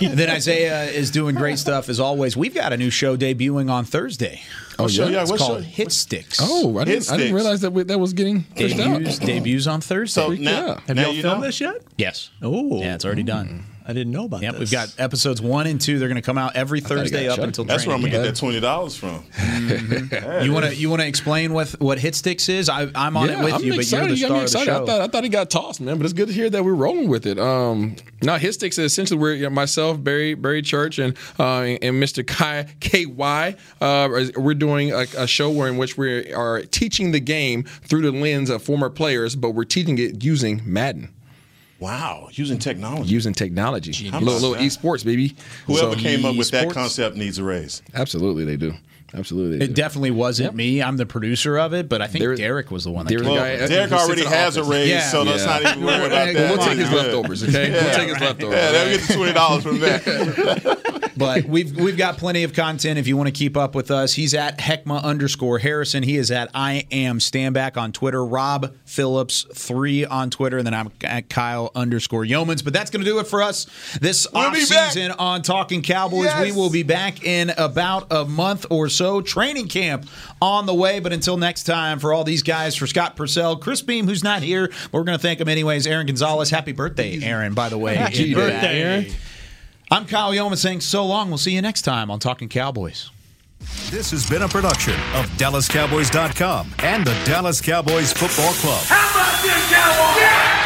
E: And then Isaiah is doing great stuff as always. We've got a new show debuting on Thursday.
B: Oh,
F: show?
B: yeah?
F: Yeah,
E: It's
F: what
E: called
F: show?
E: Hit Sticks.
B: Oh, I didn't, I didn't realize that we, that was getting pushed out.
E: debuts, debuts on Thursday.
F: So now,
B: yeah.
G: Have
F: now
G: y'all
F: you
G: filmed
F: know.
G: this yet?
E: yes.
G: Oh,
E: Yeah, it's already done. Mm.
G: I didn't know about
E: Yep,
G: this.
E: we've got episodes one and two. They're going to come out every Thursday up
B: checked.
E: until
F: That's where I'm gonna get that twenty dollars from.
E: You want to you want to explain what what Hit Sticks is? I, I'm on
B: yeah,
E: it with
B: I'm
E: you, but
B: excited.
E: you're the
B: You got
E: star
B: me
E: of the
B: excited.
E: show.
B: I thought I thought he got tossed, man, but it's good to hear that we're rolling with it. Um, now Hit Sticks is essentially we're you know, myself, Barry Barry Church, and uh, and Mr. Kai KY. Uh, we're doing a, a show where in which we are teaching the game through the lens of former players, but we're teaching it using Madden.
F: Wow, using technology.
B: Using technology,
F: How
B: little, little esports, baby.
F: Whoever
B: So-
F: came up with that concept needs a raise.
B: absolutely they do. Absolutely,
E: It definitely wasn't me. I'm the producer of it, but I think
B: There-
E: Derek was the one that
B: there
E: came
B: was
F: Well,
B: a guy-
F: Derek
B: who sits
F: already
B: in the
F: has a raise,
E: Yeah.
F: so let's
B: Yeah.
F: not even worry about that.
B: We'll take his leftovers, okay? We'll take his leftovers.
F: Yeah, let me get the twenty dollars from that.
E: But we've we've got plenty of content if you want to keep up with us. He's at Heckma underscore Harrison. He is at I am Stanback on Twitter. Rob Phillips three on Twitter, and then I'm at Kyle underscore Youmans. But that's going to do it for us this
F: We'll
E: off season on Talking Cowboys.
F: Yes.
E: We will be back in about a month or so. Training camp on the way. But until next time, for all these guys, for Scott Purcell, Chris Beam, who's not here, but we're going to thank him anyways. Aaron Gonzalez, happy birthday, Aaron. By the way,
G: Happy
E: uh,
G: birthday, Aaron.
E: I'm Kyle Youmans saying so long. We'll see you next time on Talking Cowboys.
D: This has been a production of DallasCowboys.com and the Dallas Cowboys Football Club.
C: How about this, Cowboys? Yeah!